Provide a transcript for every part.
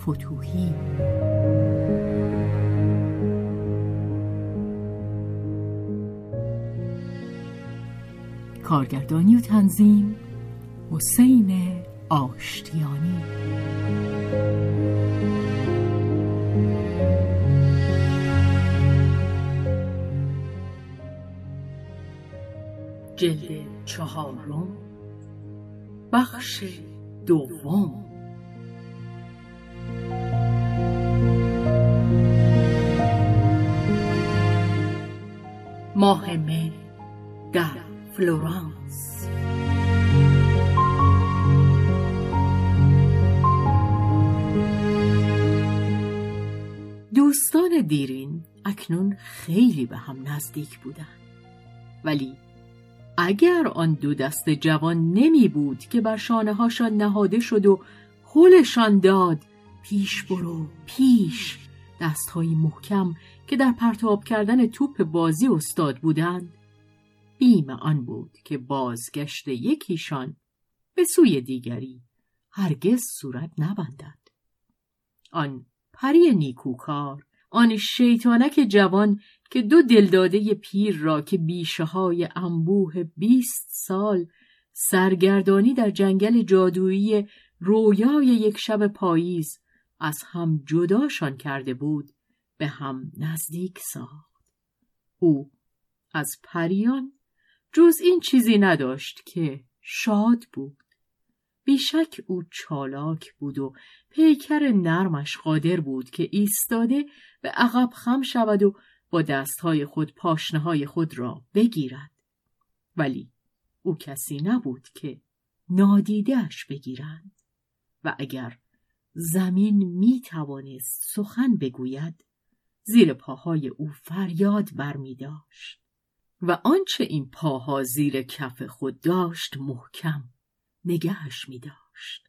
فتوهی. کارگردانی و تنظیم حسین آشتیانی. جلد چهارم بخش نزدیک بودند ولی اگر آن دو دست جوان نمی بود که بر شانه هاشان نهاده شد و خولشان داد پیش برو پیش. دستهایی محکم که در پرتاب کردن توپ بازی استاد بودند بیم آن بود که بازگشت یکیشان به سوی دیگری هرگز صورت نبندد. آن پری نیکوکار آن شیطانک جوان که دو دلداده پیر را که بیشه های انبوه بیست سال سرگردانی در جنگل جادویی رویای یک شب پاییز از هم جداشان کرده بود به هم نزدیک ساخت. او از پریان جز این چیزی نداشت که شاد بود. بیشک او چالاک بود و پیکر نرمش قادر بود که ایستاده به عقب خم شود و با دستهای خود پاشنه خود را بگیرد. ولی او کسی نبود که نادیدهش بگیرند. و اگر زمین می توانست سخن بگوید زیر پاهای او فریاد برمی داشت و آنچه این پاها زیر کف خود داشت محکم نگهش می داشت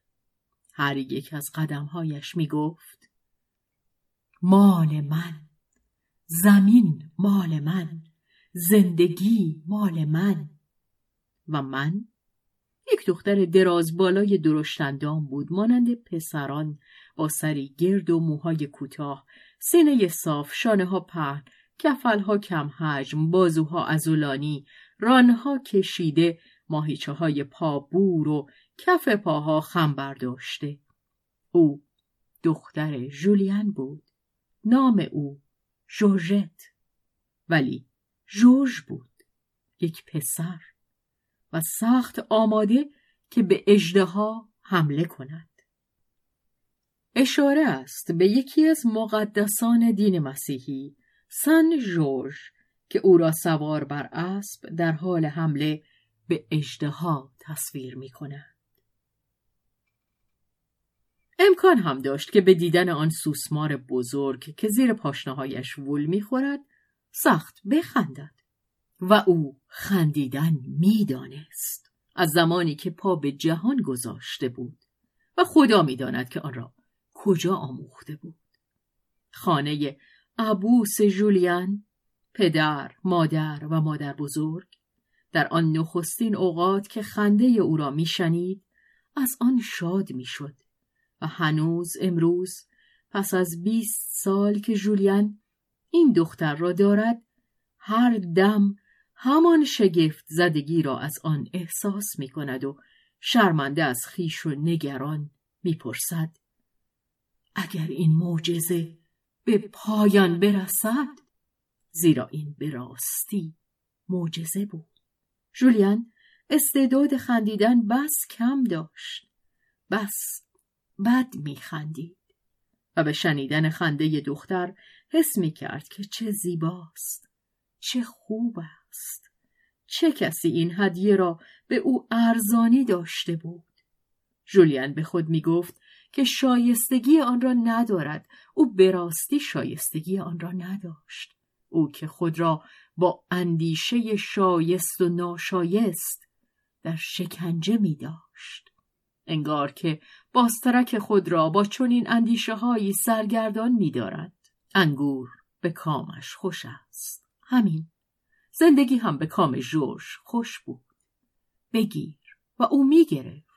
هر یک از قدمهایش می گفت مال من. زمین مال من زندگی مال من. و من یک دختر دراز بالای درشتندام بود مانند پسران با سری گرد و موهای کوتاه سینه صاف شانه ها پهن کفلها کم حجم بازوها ازولانی رانها کشیده ماهیچه های پا بور و کف پاها خم برداشته. او دختر جولیان بود. نام او جورجت ولی جورج بود یک پسر و سخت آماده که به اجدها حمله کند اشاره است به یکی از مقدسان دین مسیحی سن جورج که او را سوار بر اسب در حال حمله به اجدها تصویر می کند. امکان هم داشت که به دیدن آن سوسمار بزرگ که زیر پاشنهایش وول می‌خورد سخت بخندد و او خندیدن می‌دانست. از زمانی که پا به جهان گذاشته بود و خدا می‌داند که آن را کجا آموخته بود. خانه ابوس جولیان پدر مادر و مادر بزرگ در آن نخستین اوقات که خنده او را میشنید از آن شاد می‌شد و هنوز امروز پس از بیست سال که جولیان این دختر را دارد هر دم همان شگفت زدگی را از آن احساس می کند و شرمنده از خیش و نگران می‌پرسد اگر این معجزه به پایان برسد؟ زیرا این به راستی معجزه بود. جولیان استعداد خندیدن بس کم داشت. بس بد میخندید. و به شنیدن خنده دختر حس می کرد که چه زیباست چه خوب است. چه کسی این هدیه را به او ارزانی داشته بود. جولیان به خود می گفت که شایستگی آن را ندارد. او به شایستگی آن را نداشت. او که خود را با اندیشه شایست و ناشایست در شکنجه می داشت. انگار که باسترک خود را با چنین اندیشه هایی سرگردان می دارد. انگور به کامش خوش است. همین. زندگی هم به کام جوش خوش بود. بگیر و او می گرفت.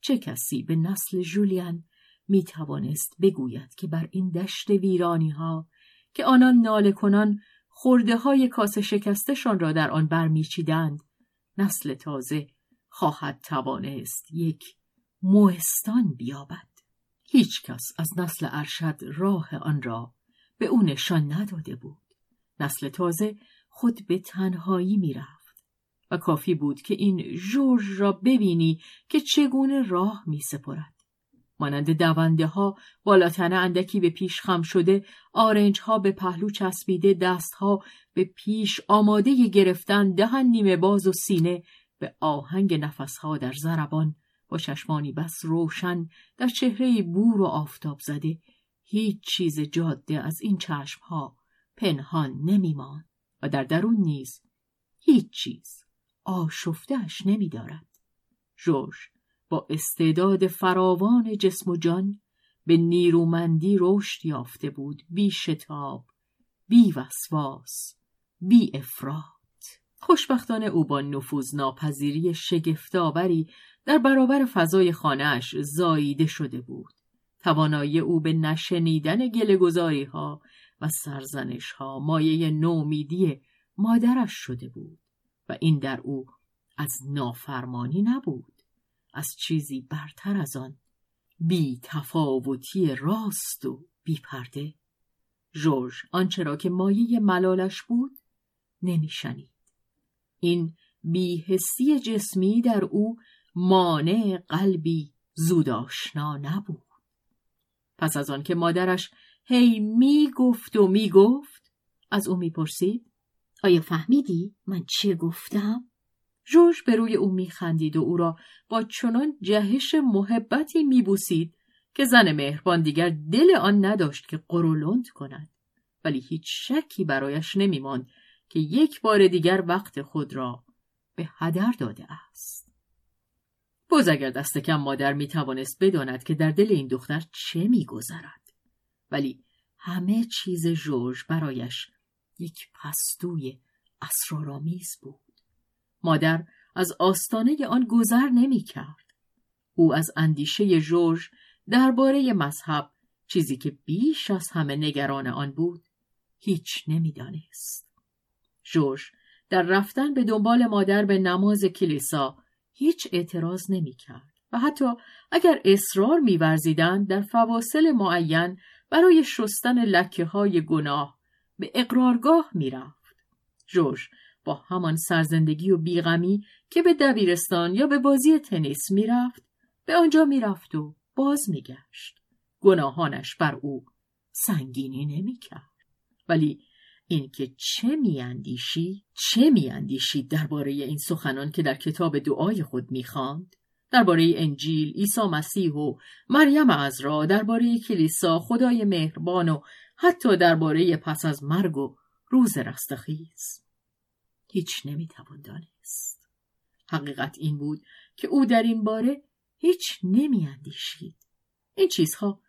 چه کسی به نسل جولیان می توانست بگوید که بر این دشت ویرانی ها که آنان ناله کنان خورده های کاسه شکستشان را در آن برمیچیدند نسل تازه خواهد توانست یک موهستان بیابد هیچ کس از نسل ارشد راه آن را به او نشان نداده بود نسل تازه خود به تنهایی می‌رفت و کافی بود که این جورج را ببینی که چگونه راه می سپرد. مانند دونده ها بالاتنه اندکی به پیش خم شده آرنج ها به پهلو چسبیده دست ها به پیش آماده گرفتن دهن نیمه باز و سینه به آهنگ نفس ها در زربان با چشمانی بس روشن در چهره بور و آفتاب زده. هیچ چیز جاده از این چشم ها پنهان نمیمان و در درون نیز هیچ چیز آشفتهش نمی دارد. جورج با استعداد فراوان جسم و جان به نیرومندی رشد یافته بود. بی شتاب بی وسواس بی افراد خوشبختانه او با نفوذ ناپذیری شگفتآوری در برابر فضای خانهاش زاییده شده بود. توانایی او به نشنیدن گلهگذاری ها و سرزنش ها مایه نومیدی مادرش شده بود و این در او از نافرمانی نبود. از چیزی برتر از آن بی تفاوتی راست و بی پرده جورج آنچه را که مایه ملالش بود نمیشنید. این بیهستی جسمی در او مانع قلبی زود آشنا نبود پس از آن که مادرش هی می گفت و می گفت از او می‌پرسید آیا فهمیدی من چه گفتم؟ جوش به روی او میخندید و او را با چنان جهش محبتی میبوسید که زن مهربان دیگر دل آن نداشت که قرولند کند ولی هیچ شکی برایش نمیماند که یک بار دیگر وقت خود را به هدر داده است باز اگر دست کم مادر می توانست بداند که در دل این دختر چه میگذرد ولی همه چیز جورج برایش یک پستوی اسرارآمیز بود مادر از آستانه آن گذر نمی کرد. او از اندیشه جورج درباره مذهب چیزی که بیش از همه نگران آن بود هیچ نمی‌دانست. جورج در رفتن به دنبال مادر به نماز کلیسا هیچ اعتراض نمی کرد و حتی اگر اصرار میورزیدند در فواصل معین برای شستن لکه های گناه به اقرارگاه می‌رفت. جورج با همان سرزندگی و بیغمی که به دبیرستان یا به بازی تنیس می‌رفت به آنجا می‌رفت و باز میگشت. گناهانش بر او سنگینی نمی‌کرد. ولی اینکه چه میاندیشی؟ چه میاندیشید درباره این سخنان که در کتاب دعای خود می‌خواند؟ درباره انجیل عیسی مسیح و مریم عذرا درباره کلیسا خدای مهربان و حتی درباره پس از مرگ و روز رستخیز هیچ نمی‌توان دانست. حقیقت این بود که او در این باره هیچ نمیاندیشید. این چیزها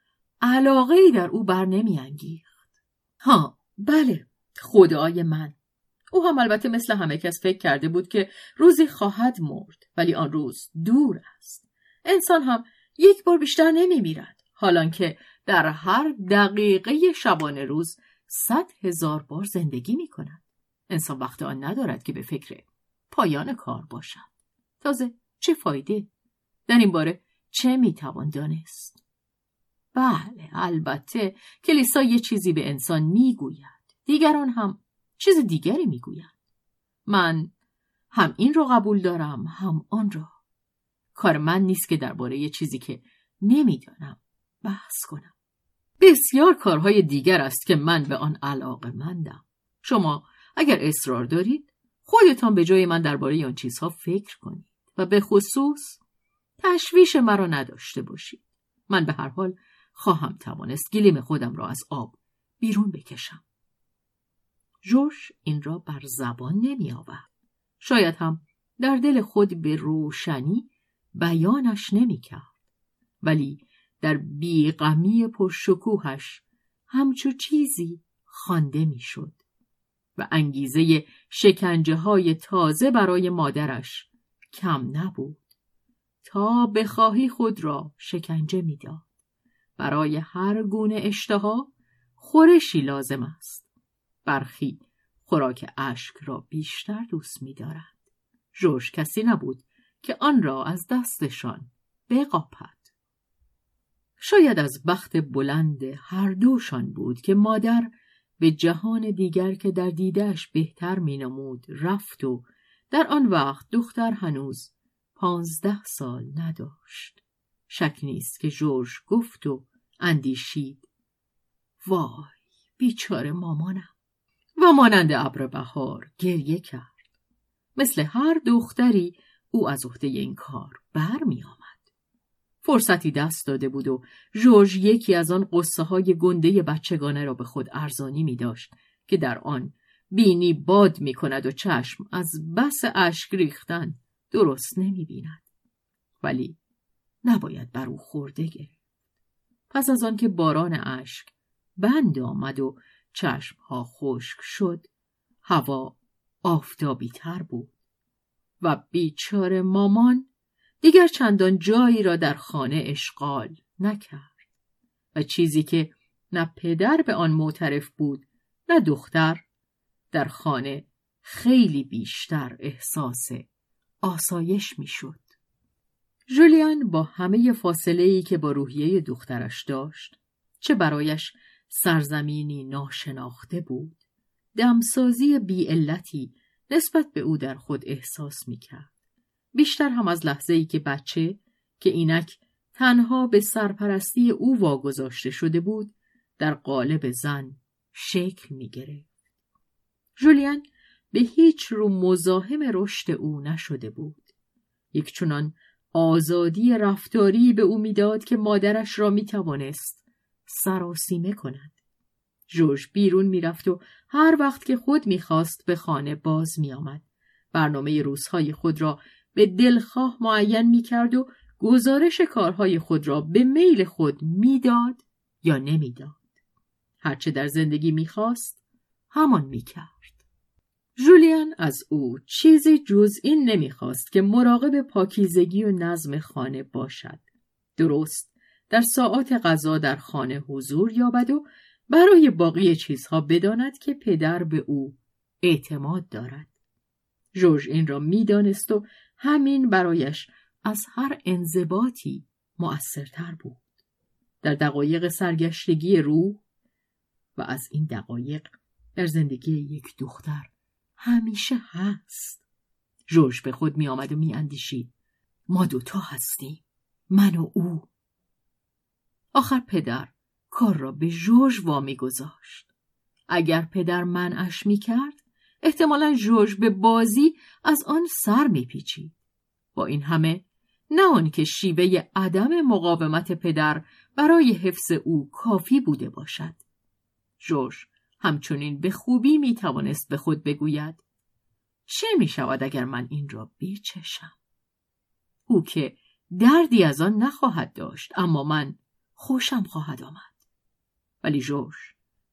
علاقه ای در او بر نمیانگیخت. ها بله. خدای من. او هم البته مثل همه کس فکر کرده بود که روزی خواهد مرد ولی آن روز دور است. انسان هم یک بار بیشتر نمی میرد حالان که در هر دقیقه شبانه روز صد هزار بار زندگی می کند انسان وقت آن ندارد که به فکر پایان کار باشد. تازه چه فایده؟ در این باره چه می‌توان دانست؟ بله البته کلیسا یه چیزی به انسان می‌گوید. دیگران هم چیز دیگری می‌گویند. من هم این رو قبول دارم هم آن را کار من نیست که درباره یه چیزی که نمی‌دانم بحث کنم. بسیار کارهای دیگر است که من به آن علاقه مندم شما اگر اصرار دارید خودتان به جای من درباره آن چیزها فکر کنید و به خصوص تشویش مرا نداشته باشید. من به هر حال خواهم توانست گلیم خودم را از آب بیرون بکشم. جوش این را بر زبان نمی آورد. شاید هم در دل خود به روشنی بیانش نمی کرد. ولی در بیغمی پرشکوهش همچو چیزی خوانده می‌شد و انگیزه شکنجه های تازه برای مادرش کم نبود تا بخواهی خود را شکنجه می‌داد برای هر گونه اشتها خورشی لازم است برخی خوراک اشک را بیشتر دوست می‌دارند. جوش کسی نبود که آن را از دستشان بقاپد. شاید از بخت بلند هر دوشان بود که مادر به جهان دیگر که در دیدش بهتر مینمود رفت و در آن وقت دختر هنوز پانزده سال نداشت. شک نیست که جورج گفت و اندیشید وای بیچاره مامانم. و مانند ابر بهار گریه کرد مثل هر دختری او از عهده این کار برمی آمد. فرصتی دست داده بود و جورج یکی از آن قصه های گنده بچگانه را به خود ارزانی می داشت که در آن بینی باد می کند و چشم از بس اشک ریختن درست نمی بیند. ولی نباید بر او خورده گرفت. پس از آن که باران اشک بند آمد و چشم ها خشک شد. هوا آفتابی تر بود. و بیچاره مامان دیگر چندان جایی را در خانه اشغال نکرد. و چیزی که نه پدر به آن معترف بود نه دختر در خانه خیلی بیشتر احساس آسایش می‌شد. جولیان با همه فاصله ای که با روحیه دخترش داشت چه برایش سرزمینی ناشناخته بود دمسازی بیعلتی نسبت به او در خود احساس می‌کرد بیشتر هم از لحظه ای که بچه که اینک تنها به سرپرستی او واگذاشته شده بود در قالب زن شکل می گرفت. جولیان به هیچ رو مزاحم رشد او نشده بود. یک چنان آزادی رفتاری به او می‌داد که مادرش را می توانست سراسیمه کند. جوش بیرون می‌رفت و هر وقت که خود می‌خواست به خانه باز میآمد. برنامه روزهای خود را به دلخواه معین می کرد و گزارش کارهای خود را به میل خود می‌داد یا نمی‌داد. هرچه در زندگی می‌خواست همان می‌کرد. جولیان از او چیزی جز این نمی‌خواست که مراقب پاکیزگی و نظم خانه باشد. درست در ساعات غذا در خانه حضور یابد و برای باقی چیزها بداند که پدر به او اعتماد دارد. جورج این را می‌دانست و همین برایش از هر انضباطی مؤثرتر بود. در دقایق سرگشتگی روح و از این دقایق در زندگی یک دختر همیشه هست. جورج به خود می آمد و می اندیشید. ما دوتا هستیم. من و او. آخر پدر کار را به جورج وامی گذاشت. اگر پدر منعش می کرد احتمالا جورج به بازی از آن سر میپیچید. با این همه نه که شیوه عدم مقاومت پدر برای حفظ او کافی بوده باشد. جورج همچنین به خوبی می توانست به خود بگوید چه می شود اگر من این را بچشم او که دردی از آن نخواهد داشت اما من خوشم خواهد آمد. ولی جورج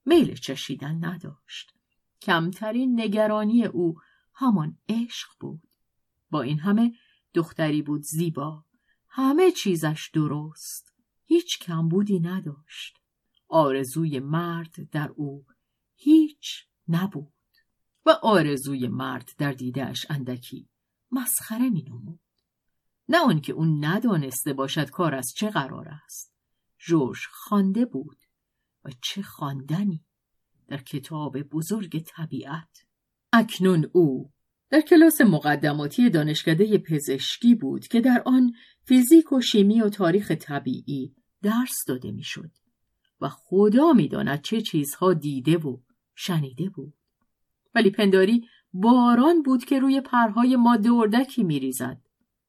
میل چشیدن نداشت. کمترین نگرانی او همان عشق بود. با این همه دختری بود زیبا. همه چیزش درست. هیچ کمبودی نداشت. آرزوی مرد در او هیچ نبود. و آرزوی مرد در دیدهش اندکی مسخره می نمود. نه آنکه اون ندانسته باشد کار از چه قرار است. جوش خوانده بود. و چه خواندنی در کتاب بزرگ طبیعت. اکنون او در کلاس مقدماتی دانشکده پزشکی بود که در آن فیزیک و شیمی و تاریخ طبیعی درس داده می‌شد و خدا می‌داند چه چیزها دیده و شنیده بود. ولی پنداری باران بود که روی پرهای ماده اردکی میریزد.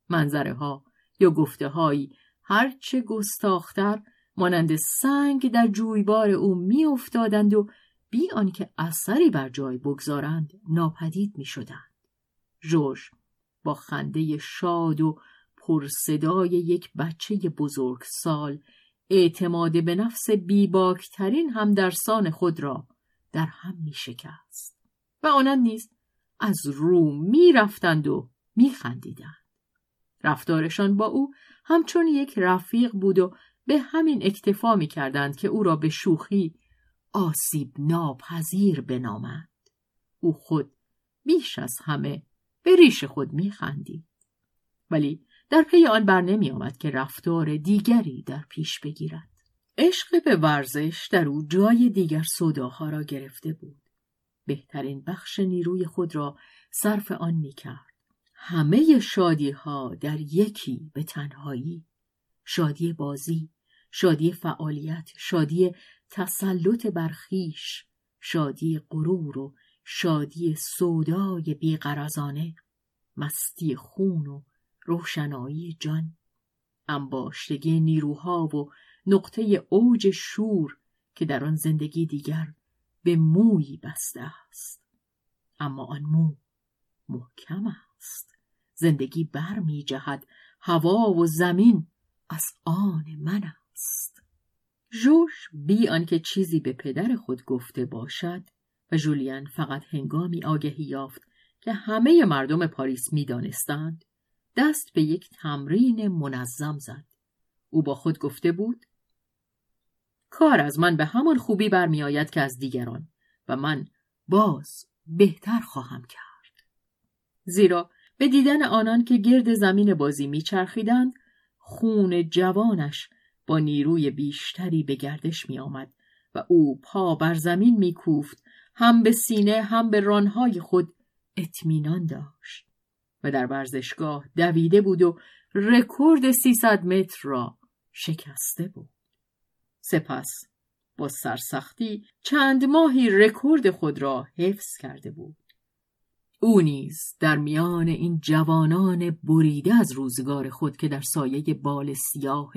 منظره ها یا گفته هایی هرچه گستاختر مانند سنگ در جویبار او میافتادند و بی آنکه اثری بر جای بگذارند ناپدید می‌شدند جورج با خنده شاد و پرصدای یک بچه بزرگ سال اعتماد به نفس بیباکترین هم درسان خود را در هم می شکست و آنان نیز از رو می رفتند و می خندیدند. رفتارشان با او همچون یک رفیق بود و به همین اکتفا می کردند که او را به شوخی آسیب ناپذیر بنامند. او خود بیش از همه به ریش خود می خندید. ولی در پی آن بر نمی آمد که رفتار دیگری در پیش بگیرد. عشق به ورزش در او جای دیگر صداها را گرفته بود. بهترین بخش نیروی خود را صرف آن می کرد. همه شادی ها در یکی به تنهایی. شادی بازی، شادی فعالیت، شادی تسلط برخیش، شادی غرور و شادی سودای بیقرزانه، مستی خون و روشنایی جان. انباشتگی نیروها و نقطه اوج شور که در آن زندگی دیگر به موی بسته است. اما آن مو محکم است. زندگی بر می جهد هوا و زمین از آن من است جوش بی آنکه چیزی به پدر خود گفته باشد و جولیان فقط هنگامی آگهی یافت که همه مردم پاریس می دانستند دست به یک تمرین منظم زد. او با خود گفته بود کار از من به همان خوبی برمیآید که از دیگران و من باز بهتر خواهم کرد. زیرا به دیدن آنان که گرد زمین بازی میچرخیدند خون جوانش با نیروی بیشتری به گردش می آمد و او پا بر زمین می کوفت هم به سینه هم به رانهای خود اطمینان داشت. و در ورزشگاه دویده بود و رکورد 300 متر را شکسته بود. سپس با سرسختی چند ماهی رکورد خود را حفظ کرده بود. او نیز در میان این جوانان بریده از روزگار خود که در سایه بال سیاه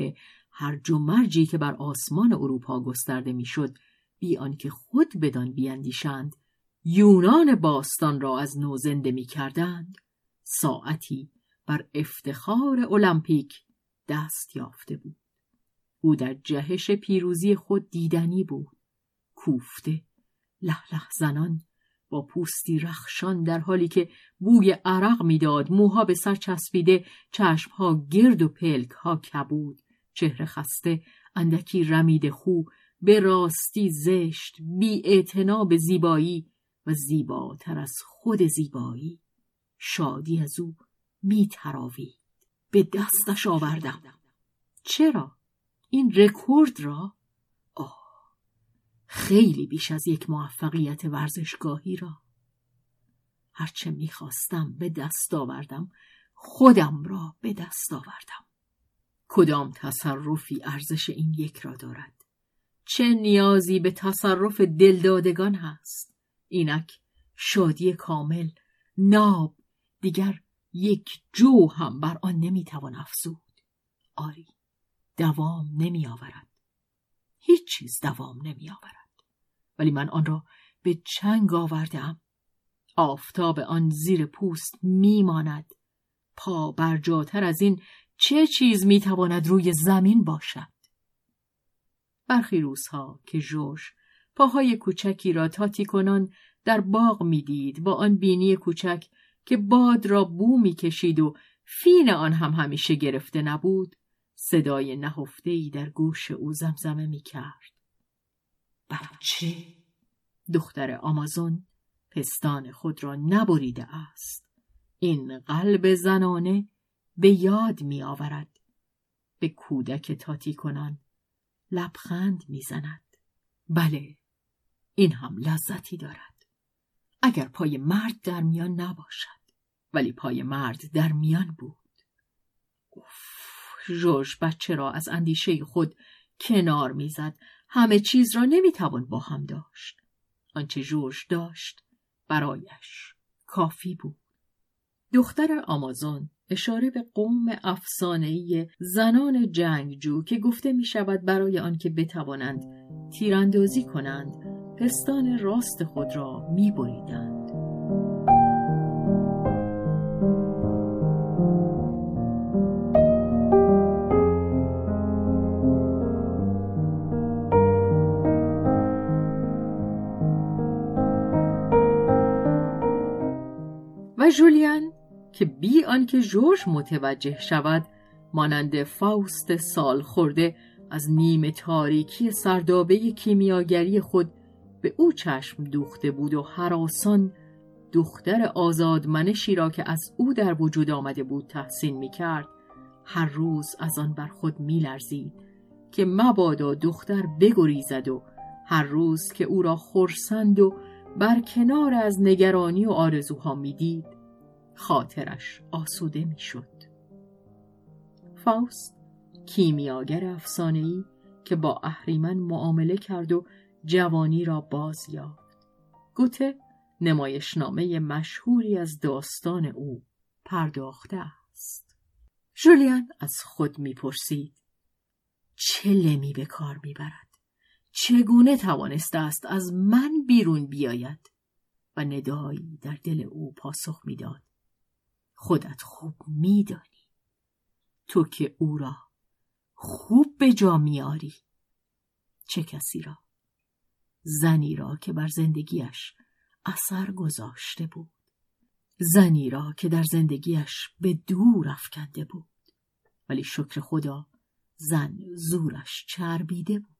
هرج و مرجی که بر آسمان اروپا گسترده می‌شد بی آنکه خود بدان بیاندیشند یونان باستان را از نو زنده می کردند ساعتی بر افتخار المپیک دست یافته بود. او در جهش پیروزی خود دیدنی بود. کوفته، لح زنان، با پوستی رخشان در حالی که بوی عرق می‌داد موها به سر چسبیده چشمها گرد و پلک ها کبود چهره خسته اندکی رمید خو به راستی زشت بی به زیبایی و زیباتر از خود زیبایی شادی از او می تراوید. به دستش آوردم. چرا؟ این رکورد را؟ خیلی بیش از یک موفقیت ورزشگاهی را. هرچه می‌خواستم به دست آوردم خودم را به دست آوردم. کدام تصرفی ارزش این یک را دارد؟ چه نیازی به تصرف دلدادگان هست؟ اینک شادی کامل، ناب، دیگر یک جو هم بر آن نمی‌توان افزود آری دوام نمی آورد هیچ چیز دوام نمی آورد ولی من آن را به چنگ آوردم آفتاب آن زیر پوست میماند. پا برجاتر از این چه چیز می‌تواند روی زمین باشد؟ برخی روزها که جوش پاهای کوچکی را تاتی کنان در باغ می‌دید با آن بینی کوچک که باد را بو می‌کشید و فین آن هم همیشه گرفته نبود صدای نهفتهای در گوش او زمزمه می‌کرد. بچه دختر آمازون پستان خود را نبریده است. این قلب زنانه به یاد می آورد. به کودک تاتی کنان لبخند می زند. بله این هم لذتی دارد. اگر پای مرد در میان نباشد. ولی پای مرد در میان بود. اوف بچه را از اندیشه خود کنار می‌زد همه چیز را نمی‌توان با هم داشت آنچه جورج داشت برایش کافی بود دختر آمازون اشاره به قوم افسانه‌ای زنان جنگجو که گفته می شود برای آنکه بتوانند تیراندازی کنند پستان راست خود را می بریدند. و جولیان که بی آنکه جورج متوجه شود مانند فاوست سال خورده از نیمه تاریکی سردابه کیمیاگری خود به او چشم دوخته بود و حراسان دختر آزادمنشی را که از او در وجود آمده بود تحسین می کرد هر روز از آن بر خود می لرزید که مبادا دختر بگریزد و هر روز که او را خورسند و بر کنار از نگرانی و آرزوها می‌دید خاطرش آسوده می‌شد. فاوست کیمیاگر افسانه‌ای که با اهریمن معامله کرد و جوانی را باز یافت. گوته نمایشنامه مشهوری از داستان او پرداخته است. جولیان از خود می‌پرسید چه لمی به کار می‌برد؟ چگونه توانسته است از من بیرون بیاید؟ و ندایی در دل او پاسخ می‌داد. خودت خوب میدانی. تو که او را خوب به جا میاری چه کسی را؟ زنی را که بر زندگیش اثر گذاشته بود. زنی را که در زندگیش به دور افکنده بود. ولی شکر خدا زن زورش چربیده بود.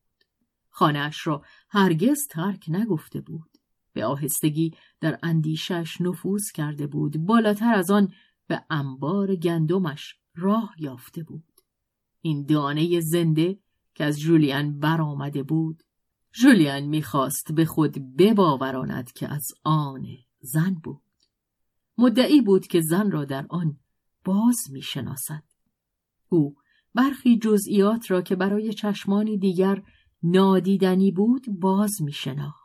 خانهاش را هرگز ترک نگفته بود. به آهستگی در اندیشش نفوذ کرده بود. بالاتر از آن به انبار گندمش راه یافته بود. این دانه زنده که از جولیان برآمده بود جولیان می‌خواست به خود بباوراند که از آن زن بود. مدعی بود که زن را در آن باز می‌شناسد. او برخی جزئیات را که برای چشمانی دیگر نادیدنی بود باز میشناخت.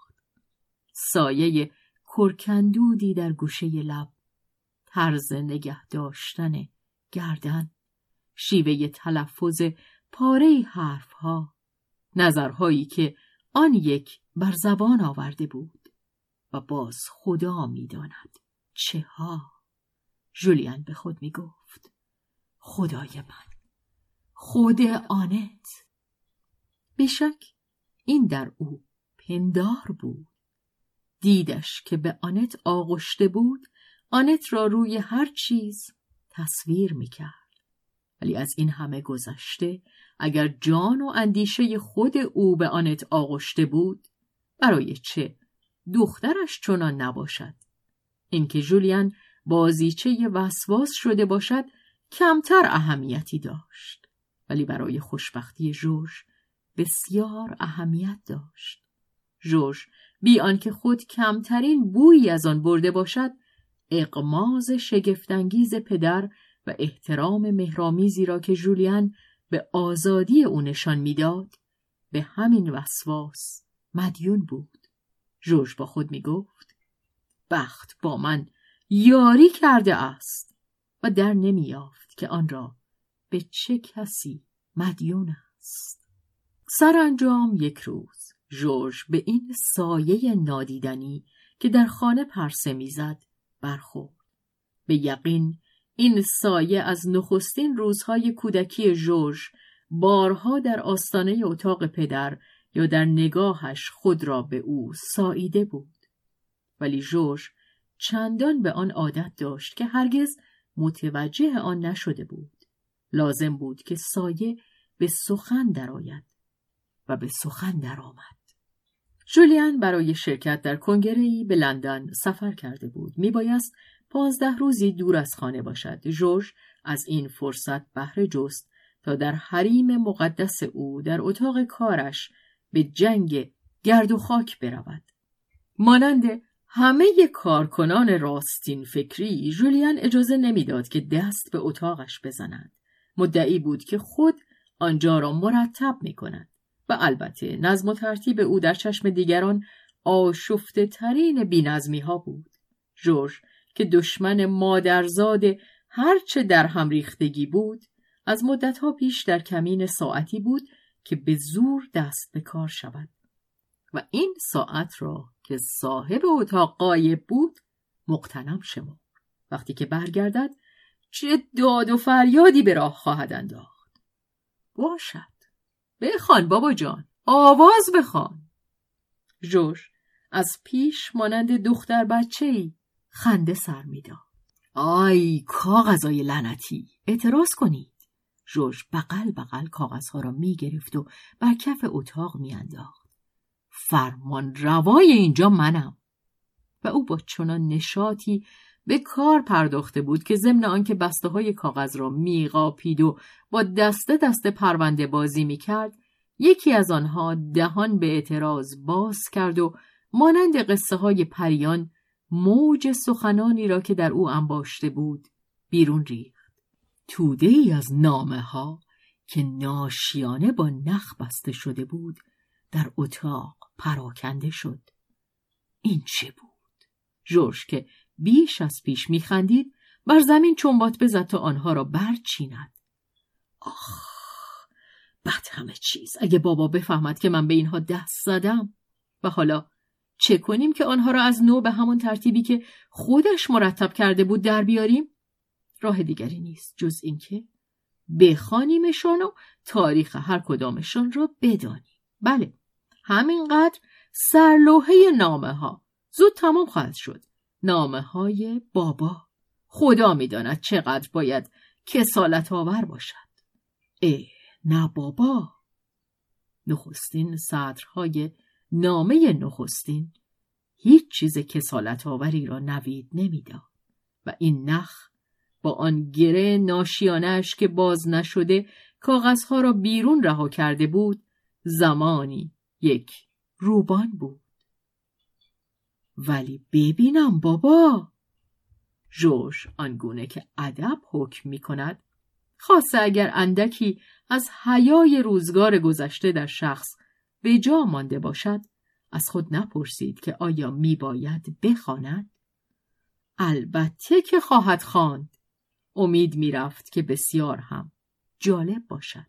سایه کرکندودی در گوشه لب طرز نگه داشتن گردن شیوه تلفظ پاره حرفها نظرهایی که آن یک بر زبان آورده بود و باز خدا می‌داند چه ها. جولیان به خود می گفت خدای من خود آنت. بشک این در او پندار بود. دیدش که به آنت آغشته بود آنت را روی هر چیز تصویر می‌کرد. ولی از این همه گذشته اگر جان و اندیشه خود او به آنت آغشته بود برای چه؟ دخترش چنان نباشد. اینکه جولیان بازیچه وسواس شده باشد کمتر اهمیتی داشت. ولی برای خوشبختی جورج بسیار اهمیت داشت. جورج بی آنکه خود کمترین بویی از آن برده باشد اقماز شگفتانگیز پدر و احترام مهرامیزی را که جولیان به آزادی او نشان می‌داد به همین وسواس مدیون بود. جورج با خود می گفت بخت با من یاری کرده است و در نمیافت که آن را به چه کسی مدیون است. سرانجام یک روز جورج به این سایه نادیدنی که در خانه پرسه می‌زد برخورد. به یقین این سایه از نخستین روزهای کودکی جورج بارها در آستانه اتاق پدر یا در نگاهش خود را به او ساییده بود. ولی جورج چندان به آن عادت داشت که هرگز متوجه آن نشده بود. لازم بود که سایه به سخن درآید و به سخن درآمد. جولیان برای شرکت در کنگره به لندن سفر کرده بود. میبایست پانزده روزی دور از خانه باشد. جورج از این فرصت بهره جست تا در حریم مقدس او در اتاق کارش به جنگ گرد و خاک برود. مانند همه کارکنان راستین فکری جولیان اجازه نمی‌داد که دست به اتاقش بزنند. مدعی بود که خود آنجا را مرتب می کند. و البته نظم و ترتیب او در چشم دیگران آشفته ترین بینظمی ها بود. جورج که دشمن مادرزاد هرچه در هم ریختگی بود از مدتها پیش در کمین ساعتی بود که به زور دست به کار شود. و این ساعت را که صاحب اتاق قایب بود مقتنم شما وقتی که برگردد چه داد و فریادی به راه خواهد انداخت. باشد. بخوان بابا جان. آواز بخوان. جوش از پیش مانند دختر بچه ای خنده سر می‌داد. آی کاغذای لعنتی. اعتراض کنید. جوش بغل بغل کاغذها را می‌گرفت و بر کف اتاق میانداخت. فرمان روای اینجا منم. و او با چنان نشاطی به کار پرداخته بود که ضمن آنکه بسته های کاغذ را میقاپید و با دسته دسته پرونده بازی می‌کرد یکی از آنها دهان به اعتراض باز کرد و مانند قصه های پریان موج سخنانی را که در او انباشته بود بیرون ریخت. توده ای از نامه ها که ناشیانه با نخ بسته شده بود در اتاق پراکنده شد. این چه بود؟ جورج که بیش از پیش میخندید بر زمین چنبات بزد تا آنها را برچیند. آخ بد همه چیز. اگه بابا بفهمد که من به اینها دست زدم. و حالا چه کنیم که آنها را از نو به همون ترتیبی که خودش مرتب کرده بود در بیاریم؟ راه دیگری نیست جز اینکه بخوانیمشان و تاریخ هر کدامشان را بدانیم. بله همینقدر سرلوحه نامه ها زود تمام خواهد شد. نامه های بابا. خدا می‌داند چقدر باید کسالت آور باشد. اه نه بابا. نخستین سطرهای نامه نخستین هیچ چیز کسالت آوری را نوید نمی‌داد و این نخ با آن گره ناشیانش که باز نشده کاغذها را بیرون رها کرده بود زمانی یک روبان بود. ولی ببینم بابا. جوش آنگونه که ادب حکم می کند خاصه اگر اندکی از حیای روزگار گذشته در شخص به جا مانده باشد از خود نپرسید که آیا میباید بخواند؟ البته که خواهد خواند. امید می‌رفت که بسیار هم جالب باشد.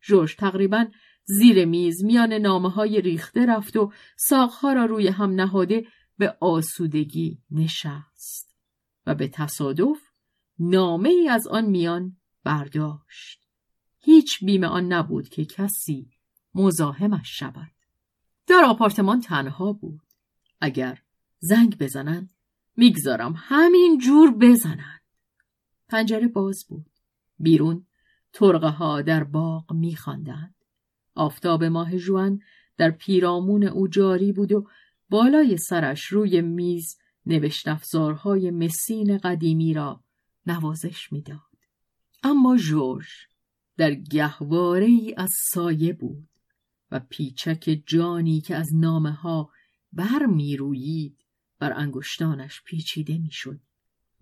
جورج تقریبا زیر میز میان نامه های ریخته رفت و ساقها را روی هم نهاده به آسودگی نشست و به تصادف نامه ای از آن میان برداشت. هیچ بیم آن نبود که کسی مزاحمش شود. در آپارتمان تنها بود. اگر زنگ بزنند می‌گذارم همین جور بزنند. پنجره باز بود. بیرون ترقه ها در باغ میخواندند. آفتاب ماه جوان در پیرامون او جاری بود و بالای سرش روی میز نوشت افزارهای مسین قدیمی را نوازش می‌داد اما جورج در گهواره ای از سایه بود و پیچک جانی که از نامه ها بر می بر انگشتانش پیچیده می شد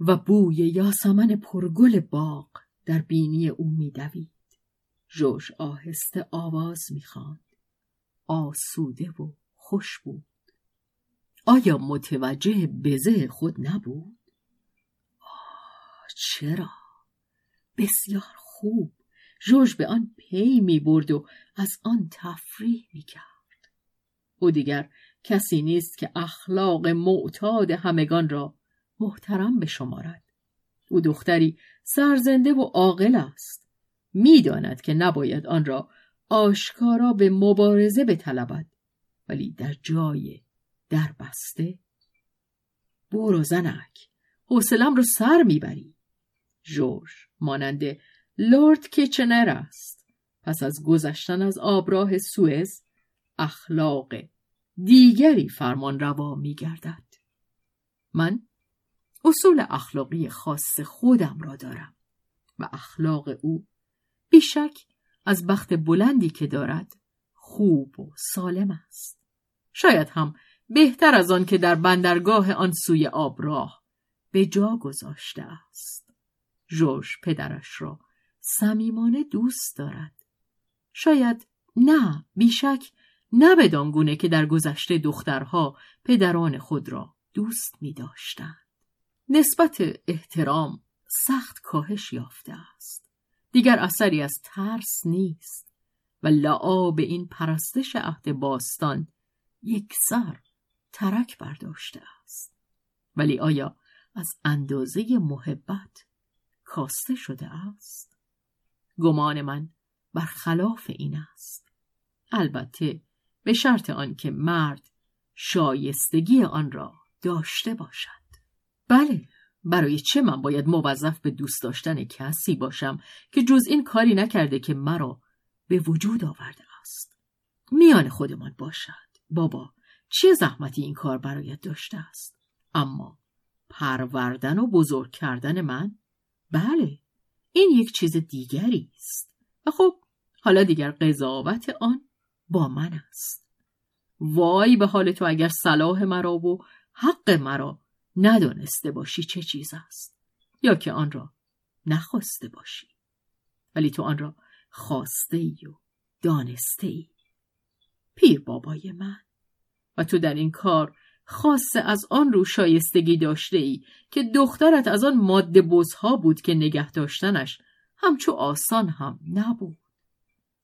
و بوی یاسمن پرگل باغ در بینی او می دوید. جوش آهسته آواز می خاند. آسوده و خوش بود. آیا متوجه بزه خود نبود؟ چرا؟ بسیار خوب جوش به آن پی می برد و از آن تفریح می کرد. او دیگر کسی نیست که اخلاق معتاد همگان را محترم بشمارد. او دختری سرزنده و عاقل است. می‌داند که نباید آن را آشکارا به مبارزه بطلبد ولی در جای در بسته برو زنک حوصلم رو سر می‌بری جورج مانند لورد کیچنر است پس از گذشتن از آبراه سوئز اخلاق دیگری فرمان روا می گردد. من اصول اخلاقی خاص خودم را دارم و اخلاق او بیشک از بخت بلندی که دارد خوب و سالم است. شاید هم بهتر از آن که در بندرگاه آن سوی آب راه به جا گذاشته است. جورج پدرش را صمیمانه دوست دارد. شاید نه بیشک نه بدانگونه که در گذشته دخترها پدران خود را دوست می داشتند. نسبت احترام سخت کاهش یافته است. دیگر اثری از ترس نیست و لعاب این پرستش عهد باستان یک سر ترک برداشته است. ولی آیا از اندازه محبت کاسته شده است؟ گمان من برخلاف این است. البته به شرط آنکه مرد شایستگی آن را داشته باشد. بله برای چه من باید موظف به دوست داشتن کسی باشم که جز این کاری نکرده که مرا به وجود آورده است میان خودمان باشد بابا چه زحمتی این کار برایت داشته است؟ اما پروردن و بزرگ کردن من؟ بله این یک چیز دیگری است. و خب حالا دیگر قضاوت آن با من است. وای به حال تو اگر صلاح مرا و حق مرا ندانسته باشی چه چیز است؟ یا که آن را نخواسته باشی. ولی تو آن را خواسته ای و دانسته ای. پیر بابای من. و تو در این کار خاصه از آن رو شایستگی داشته ای که دخترت از آن ماده بزها بود که نگه داشتنش همچو آسان هم نبود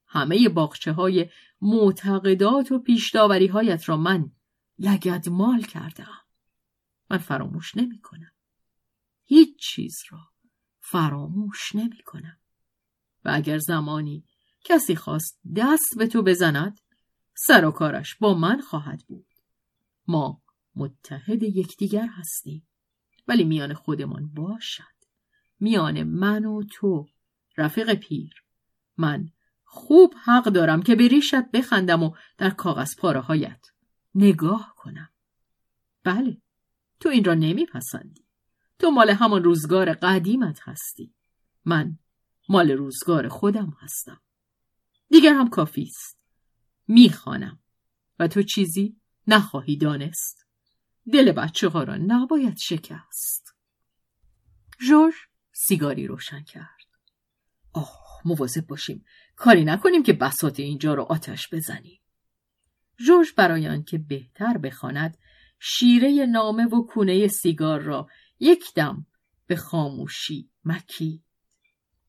همه باغچه های معتقدات و پیشداوری هایت را من لگد مال کردم من فراموش نمی کنم. هیچ چیز را فراموش نمی کنم. و اگر زمانی کسی خواست دست به تو بزند سر و کارش با من خواهد بود. ما متحد یکدیگر هستیم ولی میان خودمان باشد. میان من و تو رفیق پیر من خوب حق دارم که به ریشت بخندم و در کاغذ پاره هایت نگاه کنم. بله تو این را نمیپسندی. تو مال همان روزگار قدیمت هستی. من مال روزگار خودم هستم. دیگر هم کافی است. می‌خوانم و تو چیزی نخواهی دانست. دل بچه ها را نباید شکست. جورج سیگاری روشن کرد. آه مواظب باشیم. کاری نکنیم که بسات اینجا را آتش بزنیم. جورج برای آنکه بهتر بخواند شیره نامه و کونه سیگار را یک دم به خاموشی مکی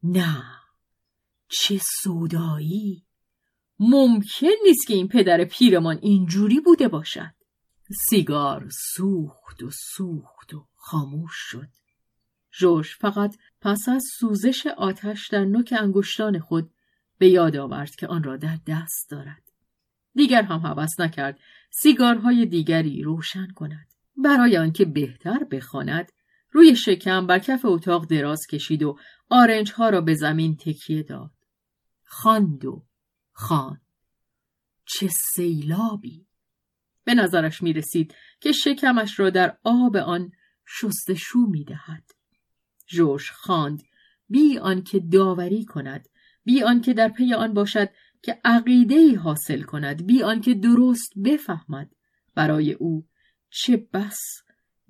نه چه سودایی ممکن نیست که این پدر پیرمان اینجوری بوده باشد. سیگار سوخت و سوخت و خاموش شد. جوش فقط پس از سوزش آتش در نوک انگشتان خود به یاد آورد که آن را در دست دارد. دیگر هم حوض نکرد سیگارهای دیگری روشن کند. برای آنکه بهتر بخواند روی شکم بر کف اتاق دراز کشید و آرنج ها را به زمین تکیه داد. خواند و خواند چه سیلابی. به نظرش می رسید که شکمش را در آب آن شستشو می دهد. جوش خواند بی آنکه داوری کند بی آنکه در پی آن باشد که عقیده ای حاصل کند بی آنکه درست بفهمد. برای او چه بس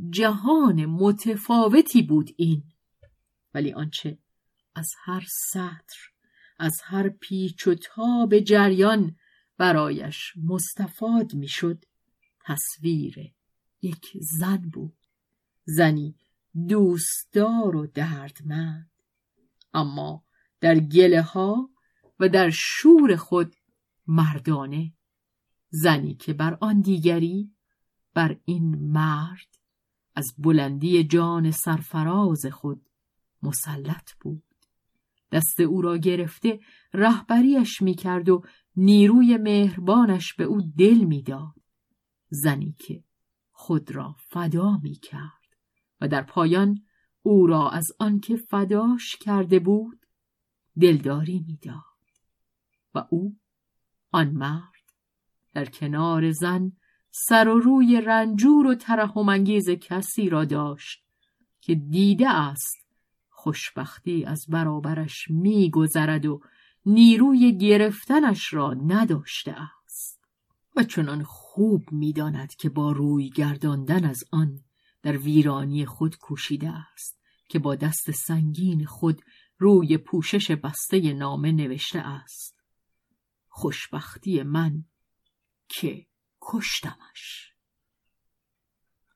جهان متفاوتی بود این. ولی آنچه از هر سطر از هر پیچ و تاب جریان برایش مستفاد می‌شد. تصویر یک زن بود. زنی دوستدار و دردمند. اما در گله ها و در شور خود مردانه. زنی که بر آن دیگری بر این مرد از بلندی جان سرفراز خود مسلط بود. دست او را گرفته رهبریش می‌کرد و نیروی مهربانش به او دل می‌داد. زنی که خود را فدا می‌کرد و در پایان او را از آنکه فداش کرده بود دلداری می‌داد و او آن مرد در کنار زن سر و روی رنجور و ترحمانگیز کسی را داشت که دیده است خوشبختی از برابرش میگذرد و نیروی گرفتنش را نداشته است. و چنان خوب می‌داند که با روی گرداندن از آن در ویرانی خود کوشیده است که با دست سنگین خود روی پوشش بسته نامه نوشته است. خوشبختی من که کشتمش.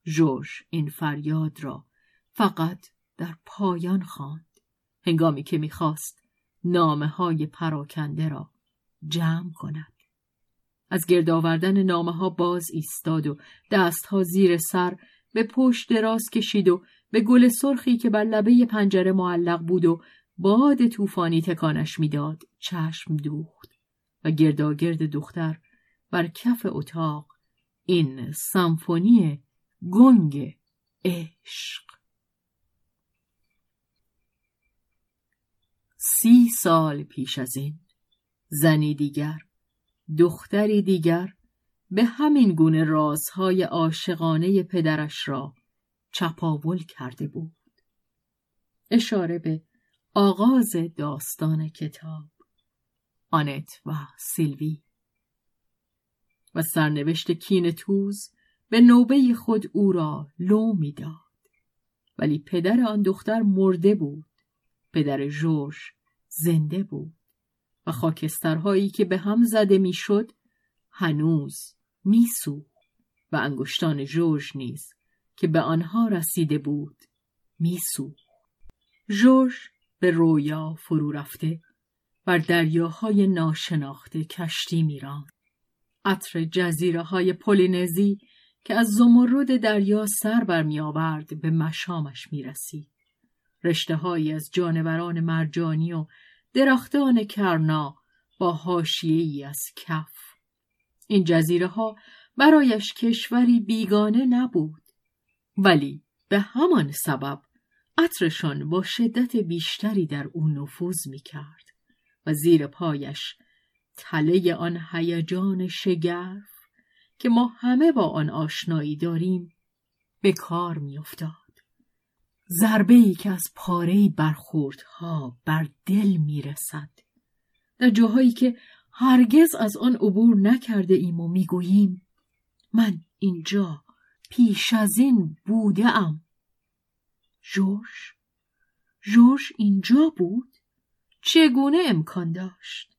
جورج این فریاد را فقط در پایان خواند. هنگامی که می‌خواست نامه های پراکنده را جمع کند. از گرد آوردن نامه ها باز ایستاد و دستها زیر سر به پشت دراز کشید و به گل سرخی که بر لبه پنجره معلق بود و باد طوفانی تکانش می‌داد چشم دوخت و گرداگرد دختر بر کف اتاق این سمفونی گنگ عشق سی سال پیش از این. زنی دیگر دختری دیگر به همین گونه رازهای عاشقانه پدرش را چپاول کرده بود. اشاره به آغاز داستان کتاب. آنت و سیلوی. و سرنوشت کین توز به نوبه خود او را لو می‌داد. ولی پدر آن دختر مرده بود. پدر جورج زنده بود و خاکسترهایی که به هم زده می‌شد هنوز میسوخت و انگشتان جورج نیز که به آنها رسیده بود میسوخت. جورج به رویا فرو رفته بر دریاهای ناشناخته کشتی میراند. عطر جزیره های پولینزی که از زمرد دریا سر برمی آورد به مشامش می رسید. رشته از جانوران مرجانی و درختان کرنا با هاشیه ای از کف. این جزیره ها برایش کشوری بیگانه نبود. ولی به همان سبب عطرشان با شدت بیشتری در او نفوذ می کرد و زیر پایش تله آن هیجان شگرف که ما همه با آن آشنایی داریم به کار میافتاد ضربه ای که از پاره برخوردها بر دل می‌رسد. در جاهایی که هرگز از آن عبور نکرده ایم و می‌گوییم من اینجا پیش از این بوده ام جورج جورج اینجا بود؟ چگونه امکان داشت؟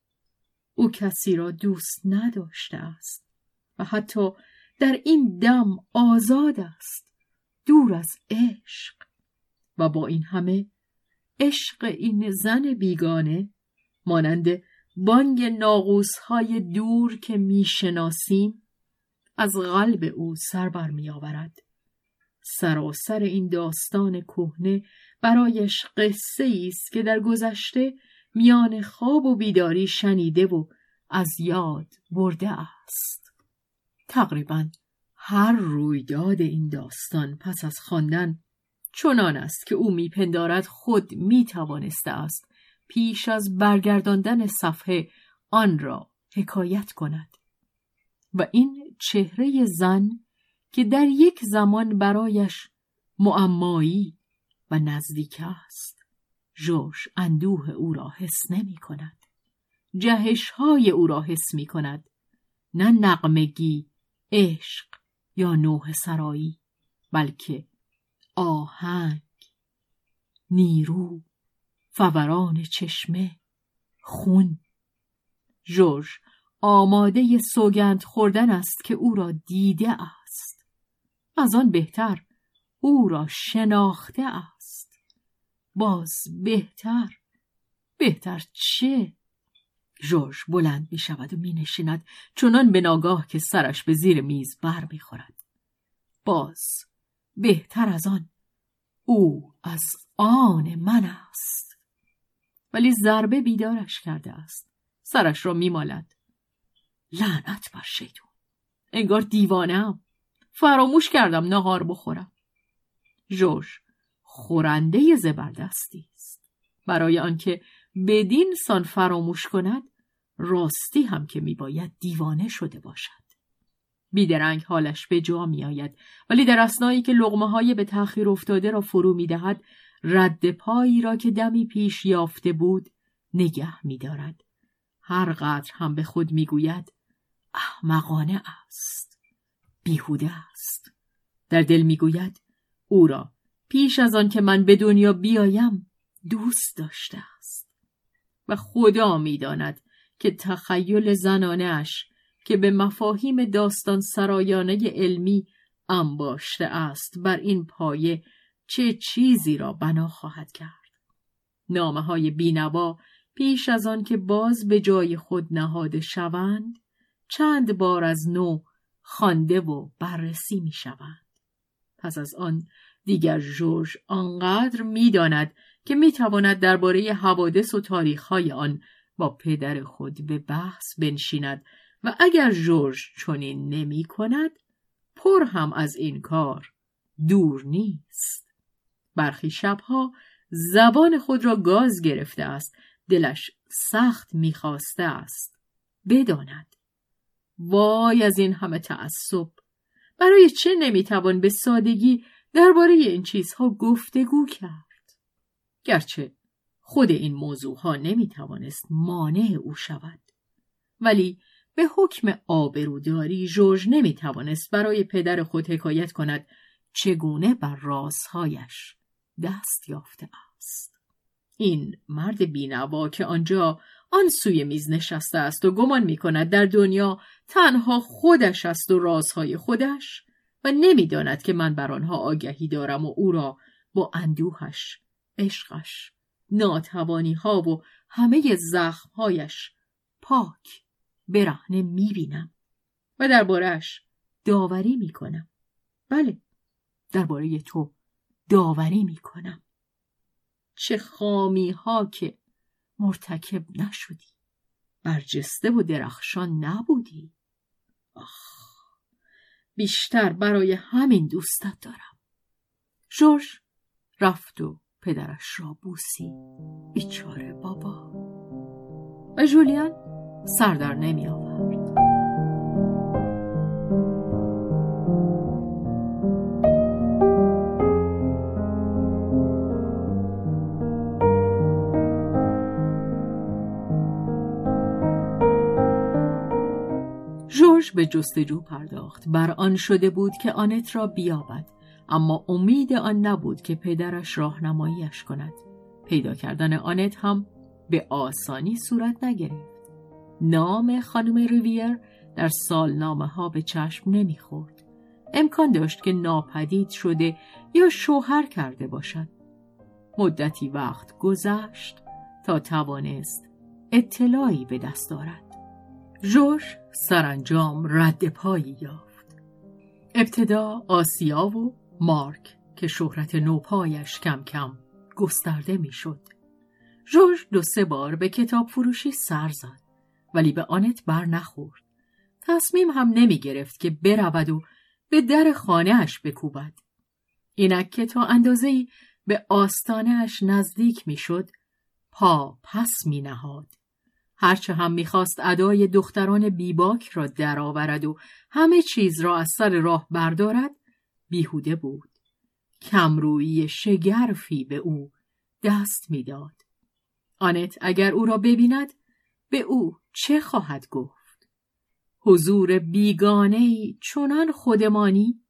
او کسی را دوست نداشته است و حتی در این دم آزاد است دور از عشق. و با این همه عشق این زن بیگانه مانند بانگ ناغوس های دور که می‌شناسیم از قلب او سر بر می آورد. سراسر این داستان کهنه برایش قصه است که در گذشته میان خواب و بیداری شنیده و از یاد برده است تقریبا هر رویداد این داستان پس از خواندن چنان است که او میپندارد خود می‌توانسته است پیش از برگرداندن صفحه آن را حکایت کند و این چهره زن که در یک زمان برایش معمایی و نزدیک است جوش اندوه او را حس نمی کند. جهش های او را حس می کند. نه نقمگی، عشق یا نوح سرایی بلکه آهنگ، نیرو، فوران چشمه، خون. جورج آماده سوگند خوردن است که او را دیده است. از آن بهتر او را شناخته است. باز بهتر بهتر چه؟ جورج بلند می شود و می نشیند چنان به ناگاه که سرش به زیر میز بر می خورد. باز بهتر از آن. او از آن من است. ولی ضربه بیدارش کرده است. سرش را میمالد. لعنت بر شیطون انگار دیوانم فراموش کردم نهار بخورم. جورج خورنده زبردستی است. برای آنکه بدین سان فراموش کند راستی هم که میباید دیوانه شده باشد. بیدرنگ حالش به جا می آید ولی در اسنایی که لغمه های به تأخیر افتاده را فرو می دهد رد پایی را که دمی پیش یافته بود نگه می دارد. هر قدر هم به خود می گوید احمقانه است. بیهوده است. در دل می گوید او را پیش از آن که من به دنیا بیایم دوست داشته است. و خدا می داند که تخیل زنانش که به مفاهیم داستان سرایانه علمی انباشته است بر این پایه چه چیزی را بنا خواهد کرد. نامه های بینوا پیش از آن که باز به جای خود نهاده شوند چند بار از نو خوانده و بررسی می شوند. پس از آن دیگر جورج آنقدر می‌داند که می‌تواند درباره حوادث و تاریخهای آن با پدر خود به بحث بنشیند و اگر جورج چنین نمی کند پر هم از این کار دور نیست. برخی شبها زبان خود را گاز گرفته است دلش سخت می‌خواسته است. بداند. وای از این همه تعصب! برای چه نمی‌توان به سادگی درباره این چیزها گفتگو کرد؟ گرچه خود این موضوع ها نمی توانست مانع او شود. ولی به حکم آبروداری جورج نمی توانست برای پدر خود حکایت کند چگونه بر رازهایش دست یافته است. این مرد بینوا که آنجا آن سوی میز نشسته است و گمان می کند در دنیا تنها خودش است و رازهای خودش و نمی‌داند که من بر آنها آگهی دارم و او را با اندوهش، عشقش، ناتوانی ها و همه زخمهایش پاک برهنه می‌بینم. و دربارهش داوری می‌کنم. بله، درباره تو داوری می‌کنم. چه خامی ها که. مرتکب نشدی. برجسته و درخشان نبودی. آخ. بیشتر برای همین دوستت دارم. جورج رفت و پدرش را بوسی. بیچاره بابا. و جولیان؟ سردر نمی آورد به جستجو پرداخت. بر آن شده بود که آنت را بیابد اما امید آن نبود که پدرش راهنماییش کند. پیدا کردن آنت هم به آسانی صورت نگرفت. نام خانم ریویر در سالنامه ها به چشم نمی‌خورد امکان داشت که ناپدید شده یا شوهر کرده باشد مدتی وقت گذشت تا توانست اطلاعی به دست دارد جوش سرانجام رد پایی یافت. ابتدا آسیا و مارک که شهرت نوپایش کم کم گسترده می‌شد. جورج دو سه بار به کتاب فروشی سر زد ولی به آنت بر نخورد. تصمیم هم نمی گرفت که برود و به در خانهاش بکوبد. اینک که تا اندازه‌ای به آستانهاش نزدیک می‌شد پا پس می نهاد. هرچه هم می‌خواست ادای دختران بیباک را درآورد و همه چیز را از سر راه بردارد بیهوده بود کمرویی شگرفی به او دست می‌داد آنت اگر او را ببیند به او چه خواهد گفت حضور بیگانه چنان خودمانی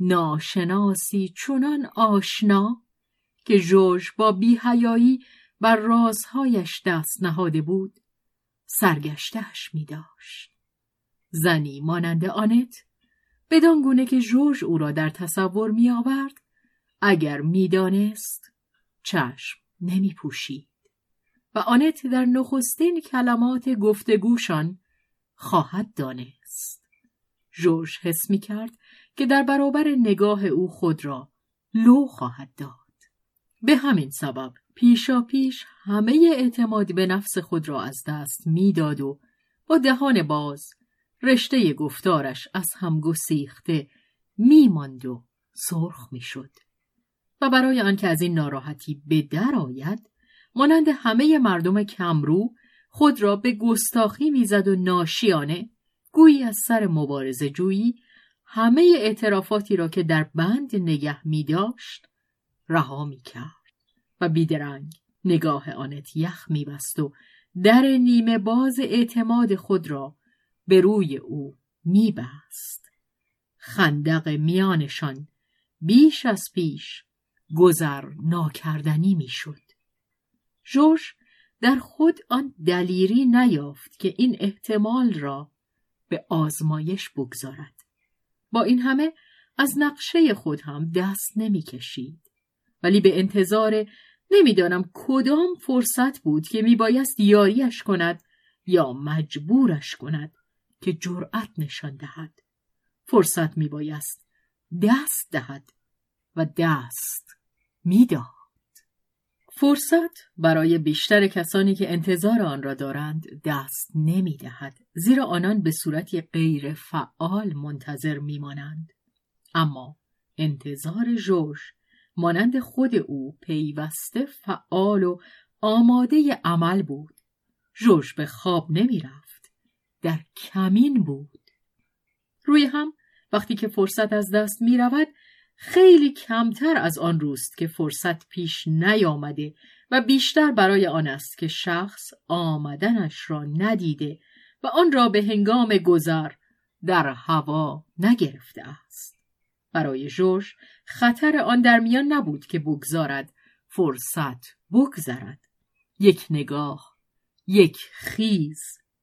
ناشناسی چنان آشنا که جوش با بیهیایی بر رازهایش دست نهاده بود سرگشتهش می داشت. زنی مانند آنت بدان گونه که جورج او را در تصور می آورد اگر می‌دانست چشم نمی پوشید و آنت در نخستین کلمات گفتگوشان خواهد دانست. جورج حس می کرد که در برابر نگاه او خود را لو خواهد داد. به همین سبب پیشا پیش همه اعتماد به نفس خود را از دست می‌داد و با دهان باز رشته گفتارش از هم گسیخته میماند و سرخ می‌شد و برای آنکه از این ناراحتی به در آید مانند همه مردم کمرو خود را به گستاخی می‌زد و ناشیانه گویی از سر مبارزه جویی همه اعترافاتی را که در بند نگه می داشت رها می کرد و بیدرنگ نگاه آنت یخ می بست و در نیمه باز اعتماد خود را به روی او می بست. خندق میانشان بیش از پیش گذر ناکردنی می شد. جوش در خود آن دلیری نیافت که این احتمال را به آزمایش بگذارد. با این همه از نقشه خود هم دست نمی کشید. ولی به انتظار نمی‌دانم کدام فرصت بود که میبایست یاریش کند یا مجبورش کند که جرأت نشان دهد. فرصت میبایست دست دهد و دست می‌داد. فرصت برای بیشتر کسانی که انتظار آن را دارند دست نمی دهد زیرا آنان به صورتی غیر فعال منتظر می مانند. اما انتظار جوش مانند خود او پیوسته فعال و آماده عمل بود. جوش به خواب نمی رفت. در کمین بود. روی هم وقتی که فرصت از دست می رود خیلی کمتر از آن روست که فرصت پیش نیامده و بیشتر برای آن است که شخص آمدنش را ندیده و آن را به هنگام گذر در هوا نگرفته است. برای جوش خطر آن در میان نبود که بگذارد فرصت بگذرد. یک نگاه، یک خیز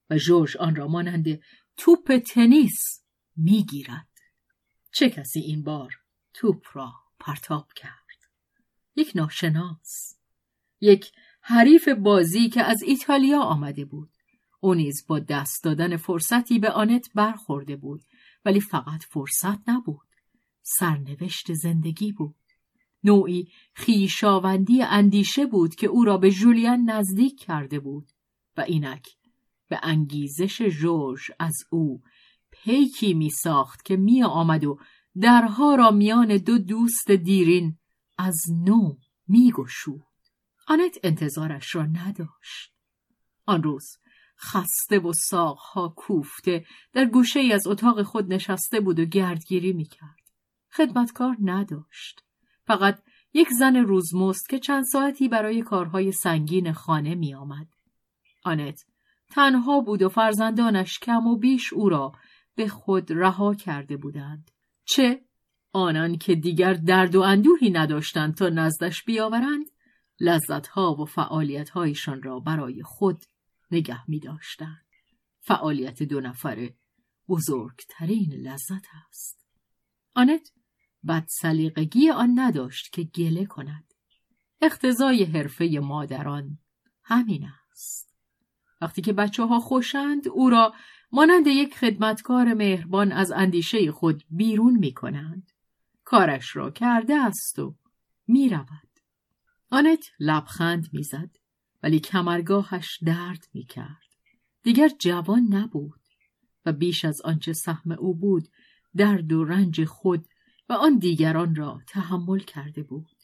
و جوش آن را مانند توپ تنیس می‌گیرد. چه کسی این بار توپ را پرتاب کرد. یک ناشناس. یک حریف بازی که از ایتالیا آمده بود. او نیز با دست دادن فرصتی به آنت برخورده بود ولی فقط فرصت نبود. سرنوشت زندگی بود. نوعی خیشاوندی اندیشه بود که او را به جولیان نزدیک کرده بود و اینک به انگیزش جورج از او پیکی می ساخت که می آمد و درها را میان دو دوست دیرین از نو می گشود. آنت انتظارش را نداشت. آن روز خسته و ساقها کوفته در گوشه ای از اتاق خود نشسته بود و گردگیری می کرد. خدمتکار نداشت. فقط یک زن روزمست که چند ساعتی برای کارهای سنگین خانه می آمد. آنت تنها بود و فرزندانش کم و بیش او را به خود رها کرده بودند. چه آنان که دیگر درد و اندوهی نداشتند تا نزدش بیاورند لذتها و فعالیتهایشان را برای خود نگه می داشتند. فعالیت دو نفره بزرگترین لذت است. آنت بد سلیقگی آن نداشت که گله کند. اختزای حرفه مادران همین است. وقتی که بچه ها خوشند او را مانند یک خدمتکار مهربان از اندیشه خود بیرون می کنند. کارش را کرده است و می رود. آنت لبخند می‌زد ولی کمرگاهش درد می کرد. دیگر جوان نبود و بیش از آنچه سهم او بود درد و رنج خود و آن دیگران را تحمل کرده بود.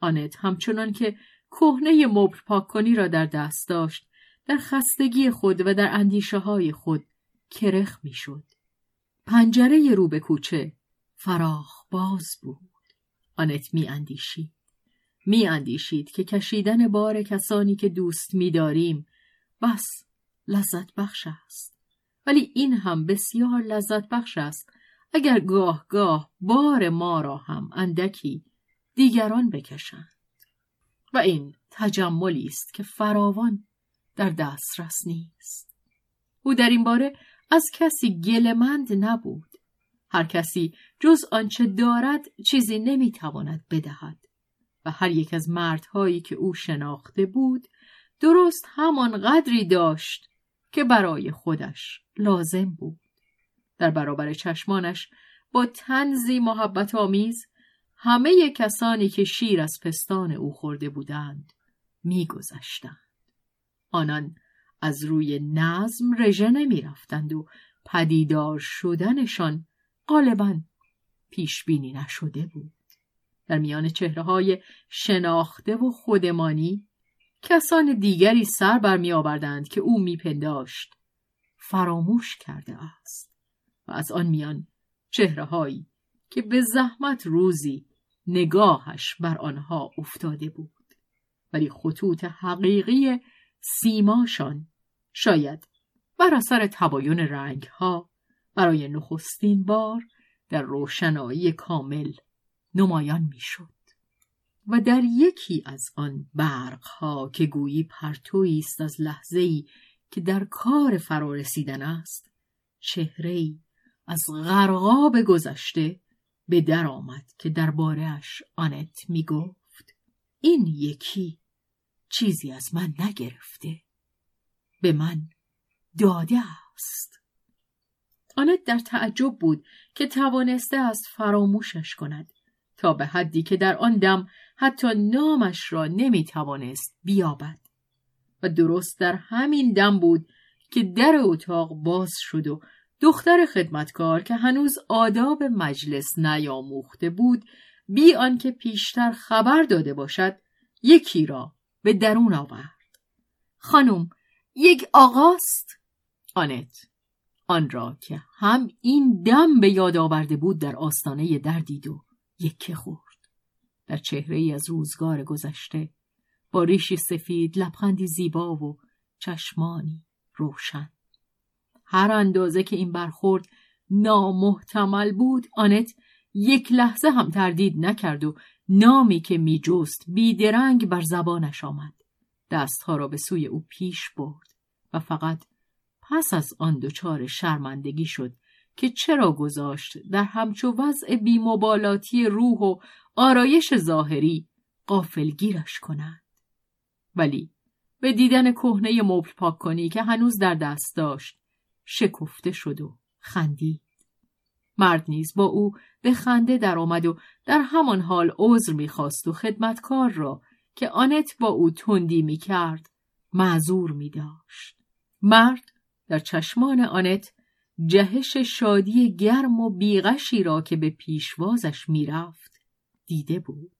آنت همچنان که کهنه مبل پاک کنی را در دست داشت در خستگی خود و در اندیشه های خود کرخ می‌شد. پنجره رو به کوچه فراخ باز بود. آنت می اندیشید. می اندیشید که کشیدن بار کسانی که دوست می داریم بس لذت بخش است. ولی این هم بسیار لذت بخش است اگر گاه گاه بار ما را هم اندکی دیگران بکشند. و این تجملی است که فراوان در دسترس نیست. او در این باره از کسی گلمند نبود. هر کسی جز آنچه دارد چیزی نمی‌تواند بدهد و هر یک از مردهایی که او شناخته بود درست همان قدری داشت که برای خودش لازم بود. در برابر چشمانش با تنزی محبت آمیز همه کسانی که شیر از پستان او خورده بودند میگذشتند. آنان از روی نظم رژه نمی رفتند و پدیدار شدنشان غالبا پیش بینی نشده بود. در میان چهره های شناخته و خودمانی کسان دیگری سر برمی آوردند که او میپنداشت فراموش کرده است و از آن میان چهرههایی که به زحمت روزی نگاهش بر آنها افتاده بود ولی خطوط حقیقی سیماشان. شاید بر اثر تباین رنگ ها برای نخستین بار در روشنایی کامل نمایان می‌شد و در یکی از آن برقها که گویی پرتویی است از لحظه ای که در کار فرا رسیدن است چهره از غرقاب گذشته به در آمد که دربارهش آنت می گفت این یکی چیزی از من نگرفته. به من داده است. آنت در تعجب بود که توانسته است فراموشش کند تا به حدی که در آن دم حتی نامش را نمی توانست بیابد. و درست در همین دم بود که در اتاق باز شد و دختر خدمتکار که هنوز آداب مجلس نیاموخته بود بی آنکه پیشتر خبر داده باشد یکی را به درون آورد. خانم یک آقاست؟ آنت آن را که هم این دم به یاد آورده بود در آستانه دردید و یکه خورد. در چهره ای از روزگار گذشته با ریشی سفید لبخندی زیبا و چشمانی روشن. هر اندازه که این برخورد نامحتمل بود آنت یک لحظه هم تردید نکرد و نامی که میجست بیدرنگ بر زبانش آمد. دستها را به سوی او پیش برد و فقط پس از آن دچار شرمندگی شد که چرا گذاشت در همچو وضع بیمبالاتی روح و آرایش ظاهری قافلگیرش کند. ولی به دیدن کهنه مبل پاک کنی که هنوز در دست داشت شکفته شد و خندید. مرد نیز با او به خنده در آمد و در همان حال عذر می‌خواست و خدمتکار را که آنت با او تندی می‌کرد معذور می داشت. مرد در چشمان آنت جهش شادی گرم و بیغشی را که به پیشوازش می‌رفت دیده بود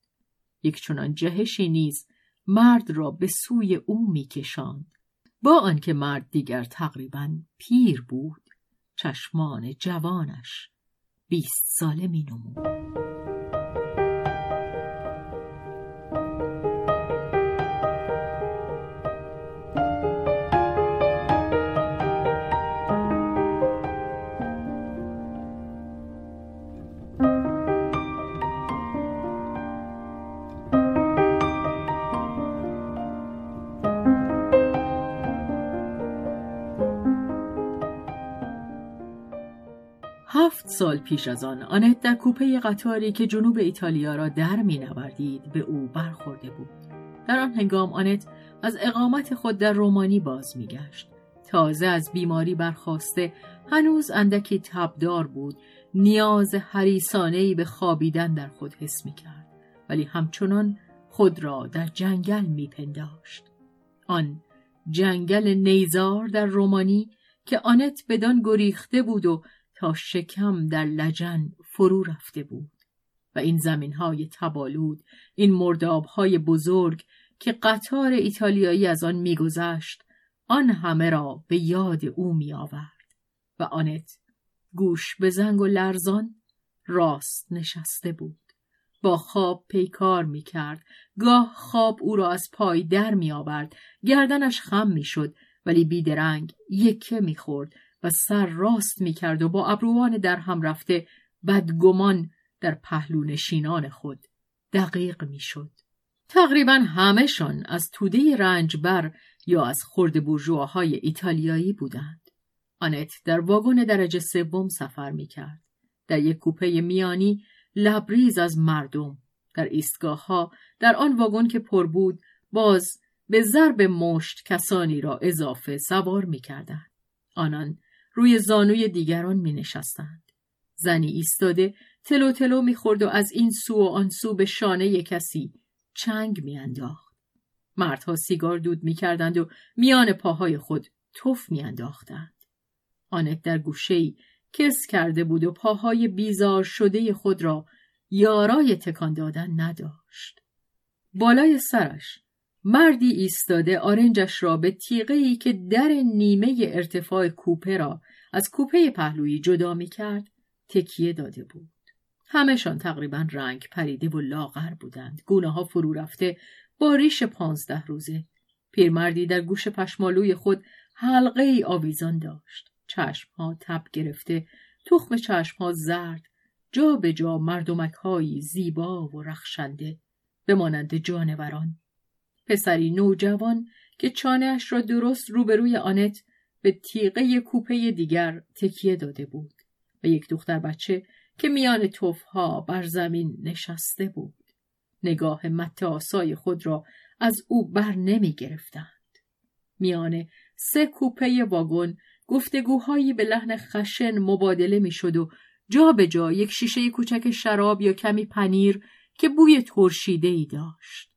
یک چنان جهشی نیز مرد را به سوی او میکشاند با آنکه مرد دیگر تقریبا پیر بود چشمان جوانش بیست ساله می نمود. سال پیش از آن آنت در کوپه قطاری که جنوب ایتالیا را در می نوردید به او برخورده بود. در آن هنگام آنت از اقامت خود در رومانی باز می گشت. تازه از بیماری برخواسته هنوز اندکی تبدار بود نیاز حریسانهی به خوابیدن در خود حس می کرد ولی همچنان خود را در جنگل می پنداشت. آن جنگل نیزار در رومانی که آنت بدان گریخته بود و تا شکم در لجن فرو رفته بود و این زمین های تبالود این مرداب های بزرگ که قطار ایتالیایی از آن میگذشت آن همه را به یاد او می آورد و آنت گوش به زنگ و لرزان راست نشسته بود. با خواب پیکار می کرد گاه خواب او را از پای در می آورد گردنش خم می شد ولی بیدرنگ یکه می خورد و سر راست می کرد و با ابروان در هم رفته بدگمان در پهلو نشینان خود دقیق می شد. تقریبا همهشان از توده رنجبر یا از خرد بورژواهای ایتالیایی بودند. آنت در واگن درجه سوم سفر می کرد. در یک کوپه میانی لبریز از مردم در ایستگاه ها در آن واگن که پر بود باز به ضرب مشت کسانی را اضافه سوار می کردند. آنان روی زانوی دیگران می نشستند. زنی ایستاده تلو تلو می خورد و از این سو و آن سو به شانه کسی چنگ می انداخت. مردها سیگار دود می کردند و میان پاهای خود توف می انداختند. آنت در گوشهی کس کرده بود و پاهای بیزار شده خود را یارای تکان دادن نداشت. بالای سرش مردی ایستاده آرنجش را به تیغه که در نیمه ارتفاع کوپه را از کوپه پهلویی جدا می کرد تکیه داده بود. همهشان تقریبا رنگ پریده و لاغر بودند. گونه ها فرو رفته با ریش پانزده روزه. پیرمردی در گوش پشمالوی خود حلقه ای آویزان داشت. چشم ها تب گرفته، تخم چشم ها زرد، جا به جا مردمک هایی زیبا و رخشنده به مانند جانوران. پسری نوجوان که چانهاش را درست روبروی آنت به تیغه کوپه دیگر تکیه داده بود و یک دختر بچه که میان توفها بر زمین نشسته بود. نگاه متاسای خود را از او بر نمی گرفتند. میان سه کوپه واگن گفتگوهایی به لحن خشن مبادله می‌شد و جا به جا یک شیشه کوچک شراب یا کمی پنیر که بوی ترشیده ای داشت.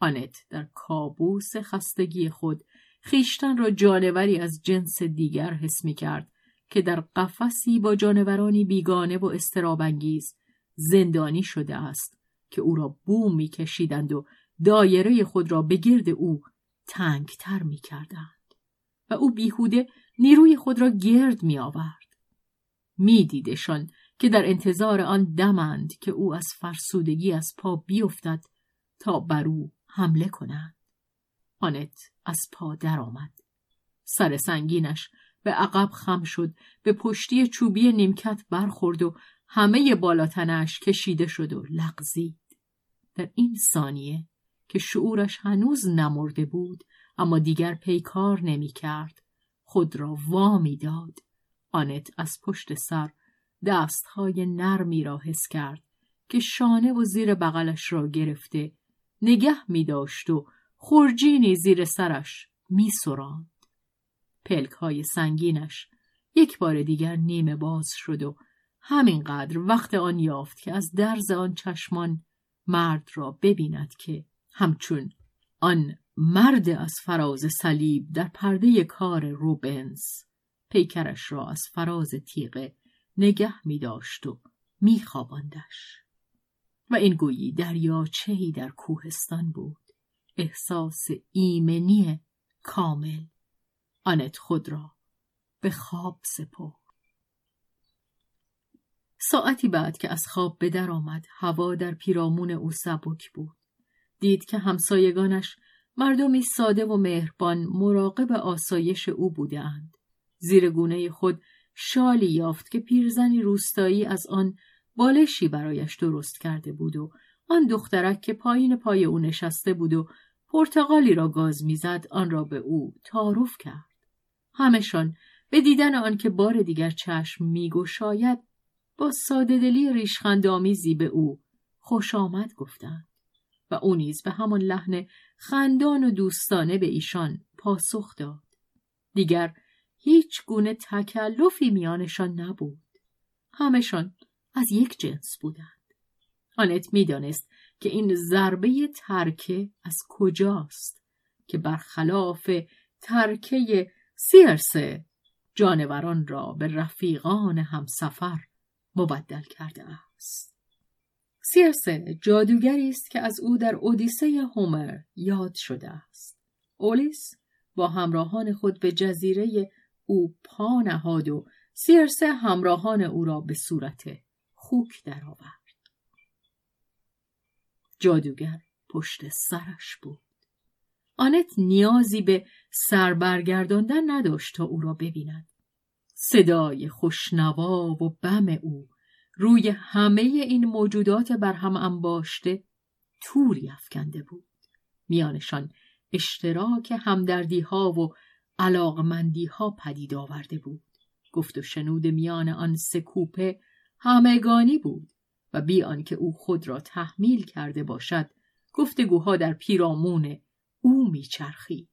آنت در کابوس خستگی خود خیشتن را جانوری از جنس دیگر حس می کرد که در قفسی با جانورانی بیگانه و استرابنگیز زندانی شده است که او را بوم می کشیدند و دایره خود را به گرد او تنگتر می کردند و او بیهوده نیروی خود را گرد می آورد. می دیدشان که در انتظار آن دمند که او از فرسودگی از پا بیفتد تا بر او حمله کنند. آنت از پا درآمد. سر سنگینش به عقب خم شد به پشتی چوبی نیمکت برخورد و همه بالاتنش کشیده شد و لغزید. در این ثانیه که شعورش هنوز نمرده بود اما دیگر پیکار نمی کرد خود را وامی داد آنت از پشت سر دستهای نرمی را حس کرد که شانه و زیر بغلش را گرفته نگه می داشت و خورجینی زیر سرش می سراند. پلک های سنگینش یک بار دیگر نیمه باز شد و همینقدر وقت آن یافت که از درز آن چشمان مرد را ببیند که همچون آن مرد از فراز صلیب در پرده کار روبنز پیکرش را از فراز تیغه نگه می داشت و می خواباندش. و این گویی دریاچهی در کوهستان بود. احساس ایمنی کامل. آنت خود را به خواب سپرد. ساعتی بعد که از خواب به در آمد هوا در پیرامون او سبک بود. دید که همسایگانش مردمی ساده و مهربان مراقب آسایش او بودند. زیر گونه خود شالی یافت که پیرزنی روستایی از آن بالشی برایش درست کرده بود و آن دخترک که پایین پای او نشسته بود و پرتغالی را گاز می‌زد آن را به او تعارف کرد. همشان به دیدن آن که بار دیگر چشم میگشاید با سادهدلی ریشخندآمیزی به او خوش آمد گفتند و او نیز به همان لحن خندان و دوستانه به ایشان پاسخ داد. دیگر هیچ گونه تکلفی میانشان نبود. همشان از یک جنس بودند. آنت می‌دانست که این ضربه ترکه از کجاست که برخلاف ترکه سیرسه جانوران را به رفیقان همسفر مبدل کرده است. سیرسه جادوگری است که از او در اودیسه هومر یاد شده است. اولیس با همراهان خود به جزیره او پا نهاد و سیرسه همراهان او را به صورت خوک درآورد. جادوگر پشت سرش بود. آنت نیازی به سر برگرداندن نداشت تا او را ببیند. صدای خوشنوا و بم او روی همه این موجودات بر هم انباشته توری افکنده بود. میانشان اشتراک همدردی ها و علاقمندی ها پدید آورده بود. گفت و شنود میان آن سه کوپه همگانی بود و بی آنکه او خود را تحمیل کرده باشد گفتگوها در پیرامون او میچرخید.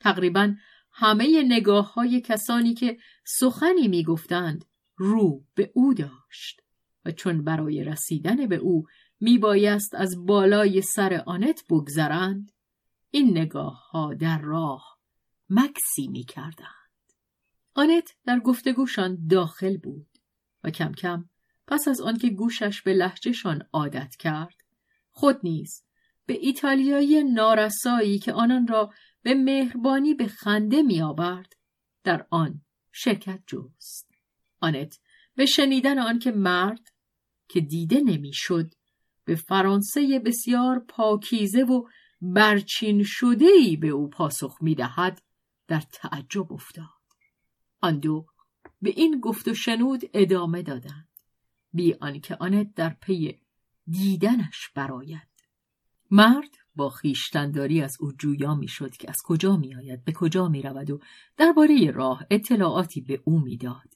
تقریبا همه نگاه های کسانی که سخنی می‌گفتند رو به او داشت و چون برای رسیدن به او میبایست از بالای سر آنت بگذرند این نگاه ها در راه مکسی می‌کردند. آنت در گفتگوشان داخل بود و کم کم پس از آنکه گوشش به لحجهشان عادت کرد خود نیز به ایتالیایی نارسایی که آنان را به مهربانی به خنده می آورد در آن شرکت جست. آنت به شنیدن آن که مرد که دیده نمی‌شد به فرانسه بسیار پاکیزه و برچین شده ای به او پاسخ می دهد در تعجب افتاد. آن دو به این گفت و شنود ادامه دادند. بی آنکه آنت در پی دیدنش براید. مرد با خیشتنداری از او جویا می‌شد که از کجا میآید به کجا می رود و درباره راه اطلاعاتی به او می‌داد.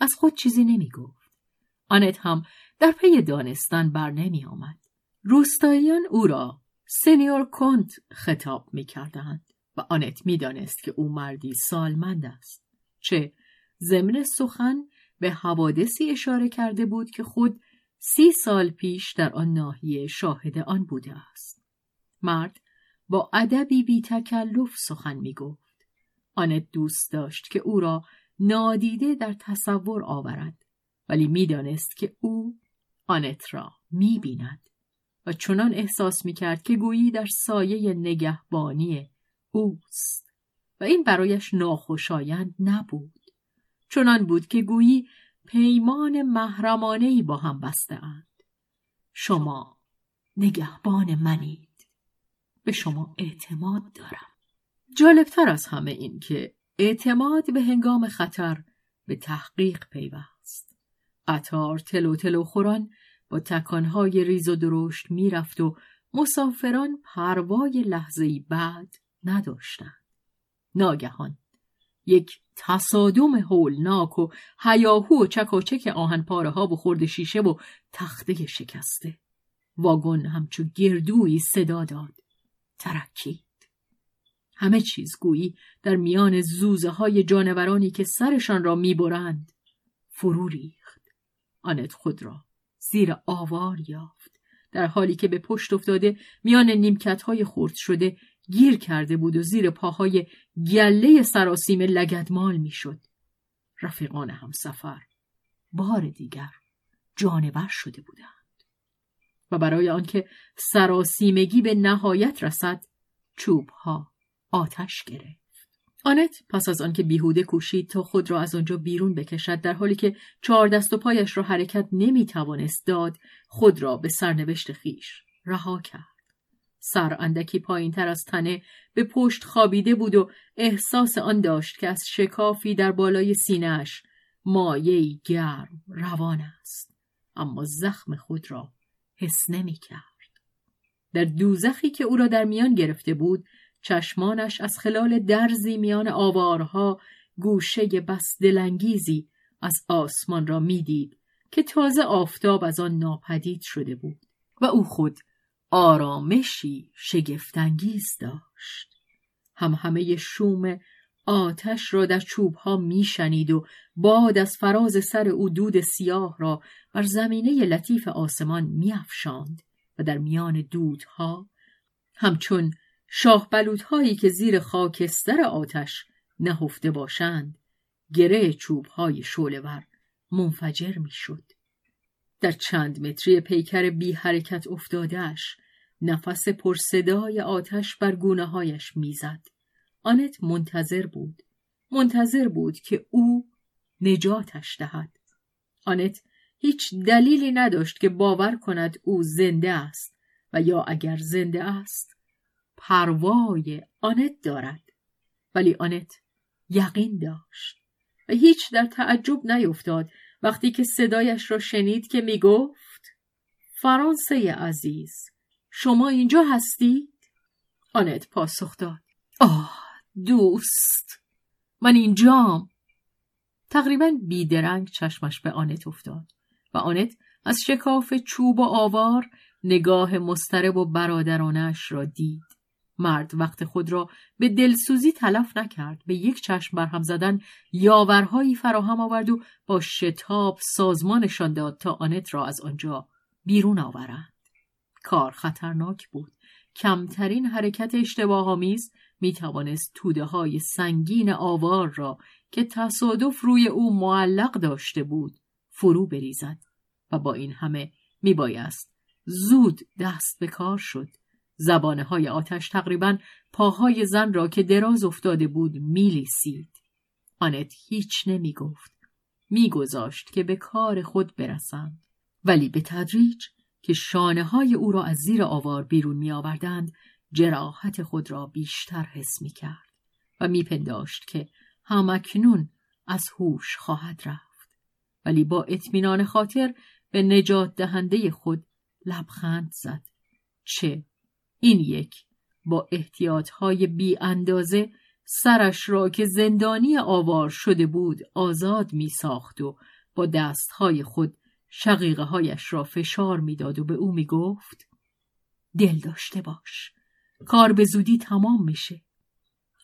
از خود چیزی نمی گفت. آنت هم در پی دانستن بر نمی آمد. روستاییان او را سنیور کنت خطاب می کردند و آنت می دانست که او مردی سالمند است. چه ضمن سخن به حوادثی اشاره کرده بود که خود سی سال پیش در آن ناحیه شاهد آن بوده است. مرد با ادبی بی تکلف سخن می گفت. آنت دوست داشت که او را نادیده در تصور آورد ولی می‌دانست که او آنت را می بیند و چنان احساس می کرد که گویی در سایه نگهبانی اوست و این برایش ناخوشایند نبود. چنان بود که گویی پیمان محرمانه با هم بسته اند. شما نگهبان منید. به شما اعتماد دارم. جالبتر از همه این که اعتماد به هنگام خطر به تحقیق پیوست. قطار تلو تلو خوران با تکانهای ریز و درشت می‌رفت و مسافران پروای لحظه بعد نداشتند. ناگهان یک تصادم هولناک و هیاهو و چکاچک آهن پاره ها و خورد شیشه و تخته شکسته. واگن همچو گردویی صدا داد. ترکید. همه چیز گویی در میان زوزه های جانورانی که سرشان را می‌برند فرو ریخت. آنت خود را زیر آوار یافت. در حالی که به پشت افتاده میان نیمکت های خورد شده گیر کرده بود و زیر پاهای گله سراسیم لگدمال می‌شد. رفیقان همسفر بار دیگر جانور شده بودند. و برای آنکه سراسیمگی به نهایت رسد چوبها آتش گرفت. آنت پس از آنکه بیهوده کوشید تا خود را از آنجا بیرون بکشد در حالی که چهار دست و پایش را حرکت نمی توانست داد خود را به سرنوشت خیش رها کرد. سر اندکی پایین تر از تنه به پشت خوابیده بود و احساس آن داشت که از شکافی در بالای سینهش مایه گرم روان است اما زخم خود را حس نمی کرد. در دوزخی که او را در میان گرفته بود چشمانش از خلال درزی میان آوارها گوشه بس دلانگیزی از آسمان را می‌دید که تازه آفتاب از آن ناپدید شده بود و او خود آرامشی شگفتانگیز داشت هم همه شوم آتش را در چوبها میشنید و باد از فراز سر او دود سیاه را بر زمینه لطیف آسمان میافشاند و در میان دودها همچون شاه هایی که زیر خاکستر آتش نهفته باشند گره چوب های شولور منفجر می‌شد. در چند متری پیکر بی حرکت افتادهش نفس پرصدای آتش بر گونه هایش می‌زد. آنت منتظر بود. منتظر بود که او نجاتش دهد. آنت هیچ دلیلی نداشت که باور کند او زنده است و یا اگر زنده است پروای آنت دارد ولی آنت یقین داشت و هیچ در تعجب نیفتاد وقتی که صدایش را شنید که می گفت فرانسه عزیز شما اینجا هستید؟ آنت پاسخ داد. آه دوست. من اینجام. تقریبا بیدرنگ چشمش به آنت افتاد و آنت از شکاف چوب و آوار نگاه مسترب و برادرانش را دید. مرد وقت خود را به دلسوزی تلف نکرد به یک چشم برهم زدن یاورهایی فراهم آورد و با شتاب سازمانشان داد تا آنت را از آنجا بیرون آورند. کار خطرناک بود کمترین حرکت اشتباه آمیز می توانست توده های سنگین آوار را که تصادف روی او معلق داشته بود فرو بریزد و با این همه می بایست زود دست به کار شد زبانه های آتش تقریبا پاهای زن را که دراز افتاده بود میلیسید. آنت هیچ نمی گفت. میگذاشت که به کار خود برسند. ولی به تدریج که شانه های او را از زیر آوار بیرون می آوردند جراحت خود را بیشتر حس می کرد و میپنداشت که همکنون از هوش خواهد رفت. ولی با اطمینان خاطر به نجات دهنده خود لبخند زد. چه؟ این یک با احتیاطهای بی اندازه سرش را که زندانی آوار شده بود آزاد می ساخت و با دستهای خود شقیقه هایش را فشار می‌داد و به او می گفت دل داشته باش کار به زودی تمام میشه.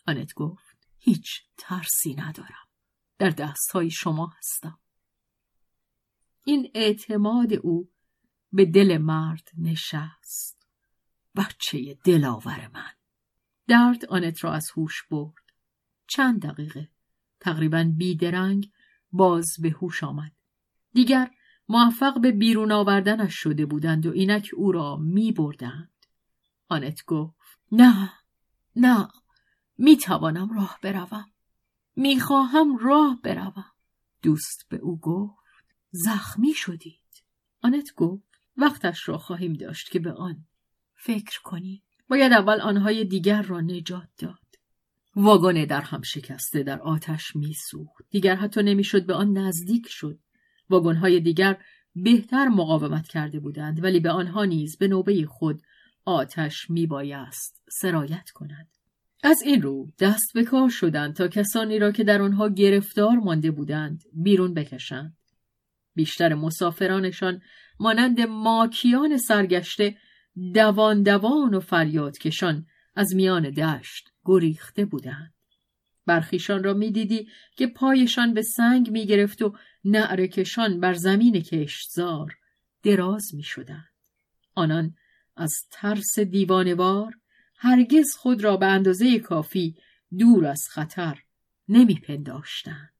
آنت گفت هیچ ترسی ندارم در دستهای شما هستم. این اعتماد او به دل مرد نشست. بچه دلاور من. درد آنت را از هوش برد. چند دقیقه تقریبا بیدرنگ باز به هوش آمد. دیگر موفق به بیرون آوردنش شده بودند و اینک او را می بردند. آنت گفت نه نه می توانم راه بروم. می خواهم راه بروم. دوست به او گفت زخمی شدید. آنت گفت وقتش را خواهیم داشت که به آن فکر کنیم. باید اول آنهای دیگر را نجات داد. واگن در هم شکسته در آتش میسوخت. دیگر حتی نمی‌شد به آن نزدیک شد. واگنهای دیگر بهتر مقاومت کرده بودند ولی به آنها نیز به نوبه خود آتش میبایست سرایت کند. از این رو دست به کار شدند تا کسانی را که در آنها گرفتار مانده بودند بیرون بکشند. بیشتر مسافرانشان مانند ماکیان سرگشته دوان دوان و فریاد کشان از میان دشت گریخته بودند. برخیشان را می‌دیدی که پایشان به سنگ می‌گرفت و نعرکشان بر زمین کشتزار دراز می‌شدند. آنان از ترس دیوانوار هرگز خود را به اندازه کافی دور از خطر نمیپنداشتند.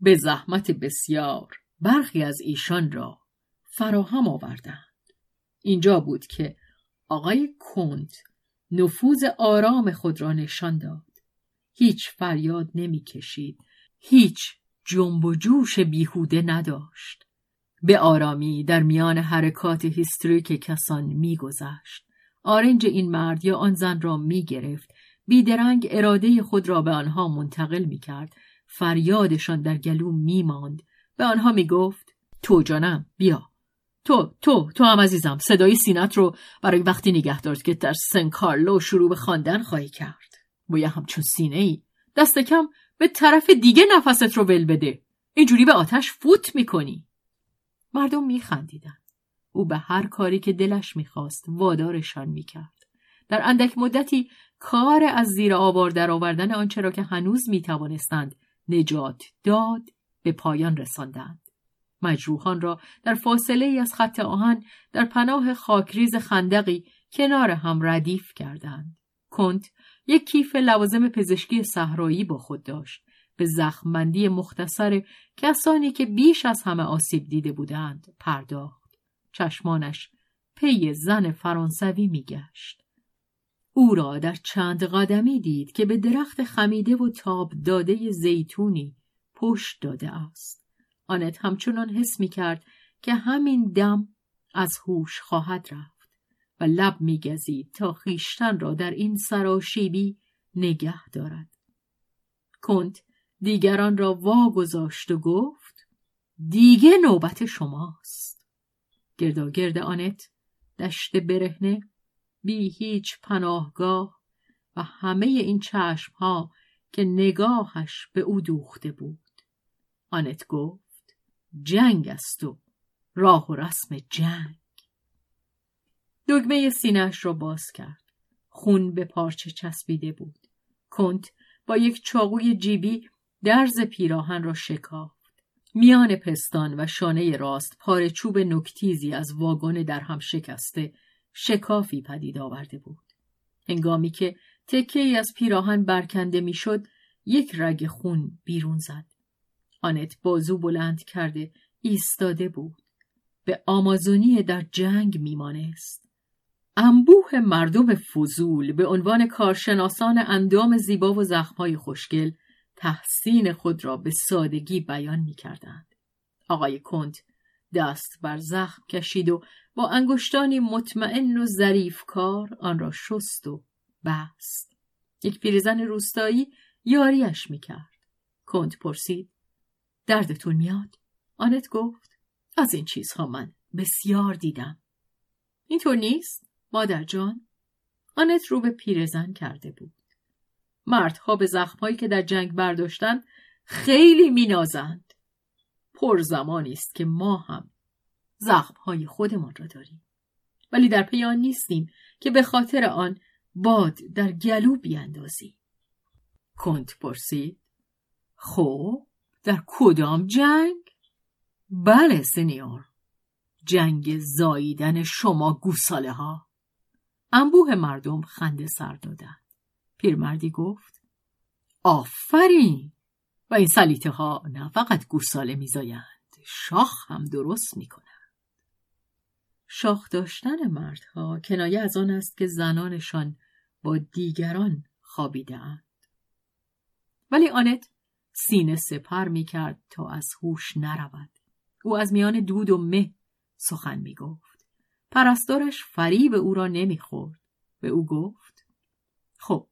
به زحمت بسیار برخی از ایشان را فراهم آوردند. اینجا بود که آقای کند نفوذ آرام خود را نشان داد. هیچ فریاد نمی‌کشید. هیچ جنب و جوش بیهوده نداشت. به آرامی در میان حرکات هیستریک کسان میگذشت. آرنج این مرد یا آن زن را می‌گرفت. بیدرنگ اراده خود را به آنها منتقل می‌کرد. فریادشان در گلو میماند. به آنها می‌گفت تو جانم بیا. تو تو تو هم عزیزم صدای سینت رو برای وقتی نگه دار که در سن کارلو شروع به خواندن خواهی کرد. باید همچون سینه ای دست کم به طرف دیگه نفست رو ول بده. اینجوری به آتش فوت می‌کنی. مردم میخندیدند او به هر کاری که دلش می‌خواست وادارشان می‌کرد. در اندک مدتی کار از زیر آوار در آوردن آنچه را که هنوز می‌توانستند نجات داد به پایان رساندند. مجروحان را در فاصله ای از خط آهن در پناه خاکریز خندقی کنار هم ردیف کردند. کنت یک کیف لوازم پزشکی صحرایی با خود داشت. به زخمبندی مختصر کسانی که بیش از همه آسیب دیده بودند پرداخت. چشمانش پی زن فرانسوی میگشت. او را در چند قدمی دید که به درخت خمیده و تاب داده زیتونی پشت داده است. آنت همچنان حس می کرد که همین دم از هوش خواهد رفت و لب میگزید تا خیشتن را در این سراشیبی نگه دارد. کنت دیگران را واگذاشت و گفت دیگه نوبت شماست. گرداگرد آنت دشت برهنه بی هیچ پناهگاه و همه این چشمها که نگاهش به او دوخته بود. آنت گفت جنگ است و راه و رسم جنگ دگمه سینهش را باز کرد. خون به پارچه چسبیده بود. کنت با یک چاقوی جیبی درز پیراهن را شکافت. میان پستان و شانه راست پاره چوب نکتیزی از واگن در هم شکسته شکافی پدید آورده بود. هنگامی که تکه ای از پیراهن برکنده می‌شد یک رگ خون بیرون زد. آنت بازو بلند کرده ایستاده بود. به آمازونی در جنگ میمانست. انبوه مردم فضول به عنوان کارشناسان اندام زیبا و زخمهای خوشگل تحسین خود را به سادگی بیان می کردند. آقای کنت دست بر زخم کشید و با انگشتانی مطمئن و ظریف کار آن را شست و بست. یک پیرزن روستایی یاریش می‌کرد. کنت پرسید دردتون میاد؟ آنت گفت از این چیزها من بسیار دیدم. اینطور نیست؟ مادر جان؟ آنت رو به پیرزن کرده بود. مردها به زخمهایی که در جنگ برداشتن خیلی مینازند. پر زمانی است که ما هم زخمهای خودمان را داریم. ولی در پیان نیستیم که به خاطر آن باد در گلو بیاندازی. کنت پرسید. خب در کدام جنگ؟ بله سنیور. جنگ زاییدن شما گوساله ها. انبوه مردم خنده سر دادند. پیرمردی گفت آفرین و این سلیته ها نه فقط گوساله میزایند شاخ هم درست می‌کنند شاخ داشتن مردها کنایه از آن است که زنانشان با دیگران خوابیده ولی آنت سینه سپر می کرد تا از هوش نرود. او از میان دود و مه سخن می گفت. پرستارش فریب او را نمی‌خورد. به او گفت خب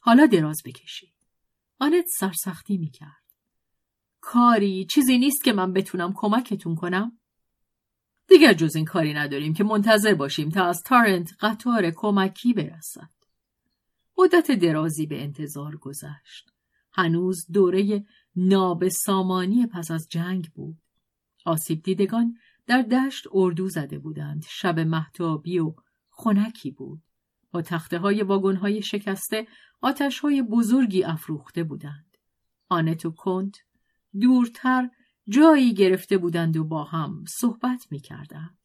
حالا دراز بکشید. آنت سرسختی می کرد. کاری چیزی نیست که من بتونم کمکتون کنم؟ دیگر جز این کاری نداریم که منتظر باشیم تا از تارنت قطار کمکی برسد. مدت درازی به انتظار گذشت. هنوز دوره نابسامانی پس از جنگ بود. آسیب دیدگان در دشت اردو زده بودند. شب محتابی و خنکی بود. با تخته های واگن های شکسته آتش های بزرگی افروخته بودند. آنت و کنت دورتر جایی گرفته بودند و با هم صحبت می کردند.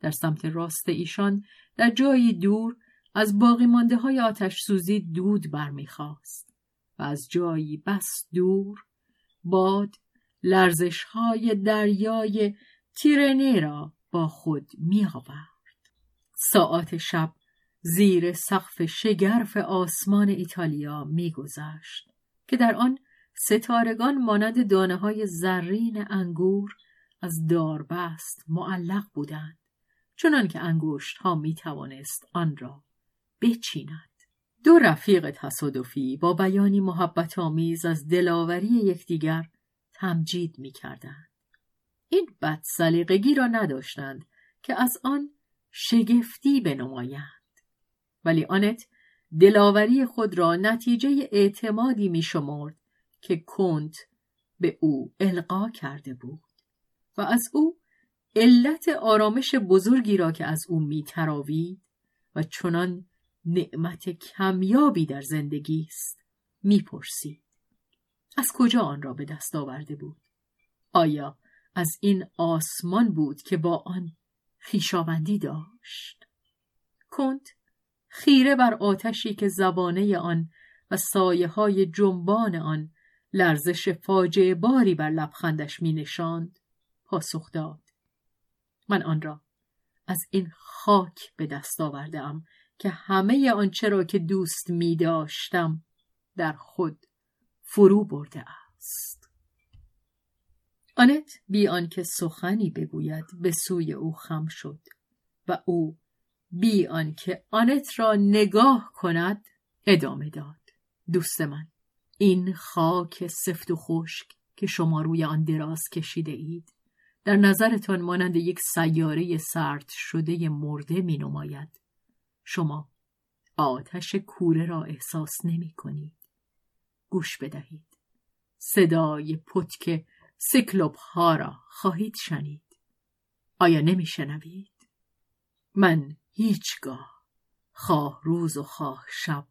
در سمت راست ایشان در جایی دور از باقی مانده های آتش سوزی دود برمیخواست و از جایی بس دور باد لرزش های دریای تیرنه را با خود می آورد. ساعت شب زیر سقف شگرف آسمان ایتالیا میگذشت که در آن ستارگان مانند دانه های زرین انگور از داربست معلق بودند چنان که انگشت ها می توانست آن را بچیند دو رفیق تصادفی با بیانی محبت آمیز از دلاوری یکدیگر تمجید می کردند. این بد سلیقگی را نداشتند که از آن شگفتی بنمایند. ولی آنت دلاوری خود را نتیجه اعتمادی می شمرد که کنت به او القا کرده بود و از او علت آرامش بزرگی را که از او می تراوید و چنان نعمت کمیابی در زندگی است می‌پرسید از کجا آن را به دست آورده بود آیا از این آسمان بود که با آن خیشاوندی داشت. کنت خیره بر آتشی که زبانه آن و سایه های جنبان آن لرزش فاجعه باری بر لبخندش می نشاند پاسخ داد. من آن را از این خاک به دست آورده که همه آنچه را که دوست می داشتم در خود فرو برده است. آنت بی آنکه سخنی بگوید به سوی او خم شد و او بی آنکه آنت را نگاه کند ادامه داد دوست من این خاک سفت و خشک که شما روی آن دراز کشیده اید در نظرتان مانند یک سیاره سرد شده مرده می نماید. شما آتش کوره را احساس نمی کنید. گوش بدهید. صدای پتک سکلوب ها را خواهید شنید. آیا نمی شنوید؟ من هیچگاه خواه روز و خواه شب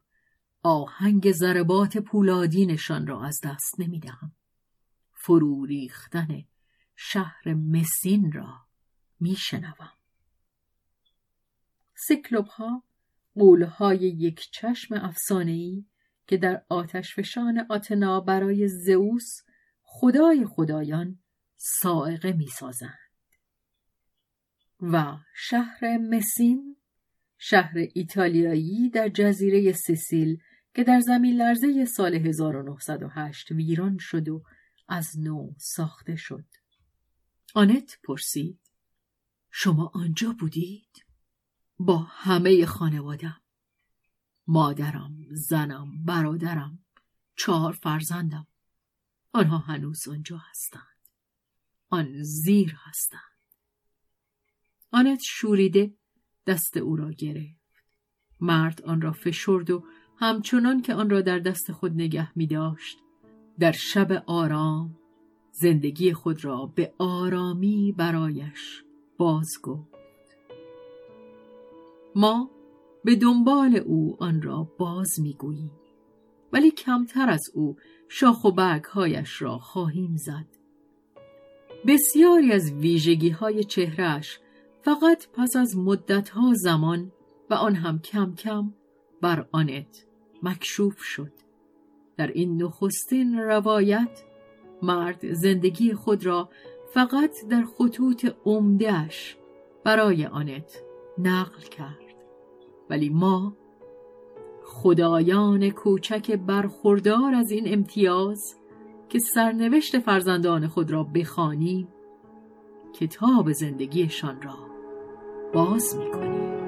آهنگ ضربات پولادینشان را از دست نمی دهم. فرو ریختن شهر مسین را می شنوم. سکلوب ها قولهای یک چشم افسانه‌ای که در آتش فشان آتنا برای زئوس خدای خدایان سائقه می‌سازند و شهر مسین شهر ایتالیایی در جزیره سیسیل که در زمین لرزه سال 1908 ویران شد و از نو ساخته شد. آنت پرسید شما آنجا بودید؟ با همه خانوادم مادرم، زنم، برادرم، چهار فرزندم آنها هنوز آنجا هستند. آن زیر هستند. آنت شوریده دست او را گرفت. مرد آن را فشرد و همچنان که آن را در دست خود نگه می داشت در شب آرام زندگی خود را به آرامی برایش باز گفت. ما به دنبال او آن را باز می‌گوییم ولی کمتر از او شاخ و برگهایش را خواهیم زد. بسیاری از ویژگی های چهرش فقط پس از مدتها زمان و آن هم کم کم بر آنت مکشوف شد. در این نخستین روایت مرد زندگی خود را فقط در خطوط عمدهش برای آنت نقل کرد. ولی ما خدایان کوچک برخوردار از این امتیاز که سرنوشت فرزندان خود را بخوانیم کتاب زندگیشان را باز می‌کنیم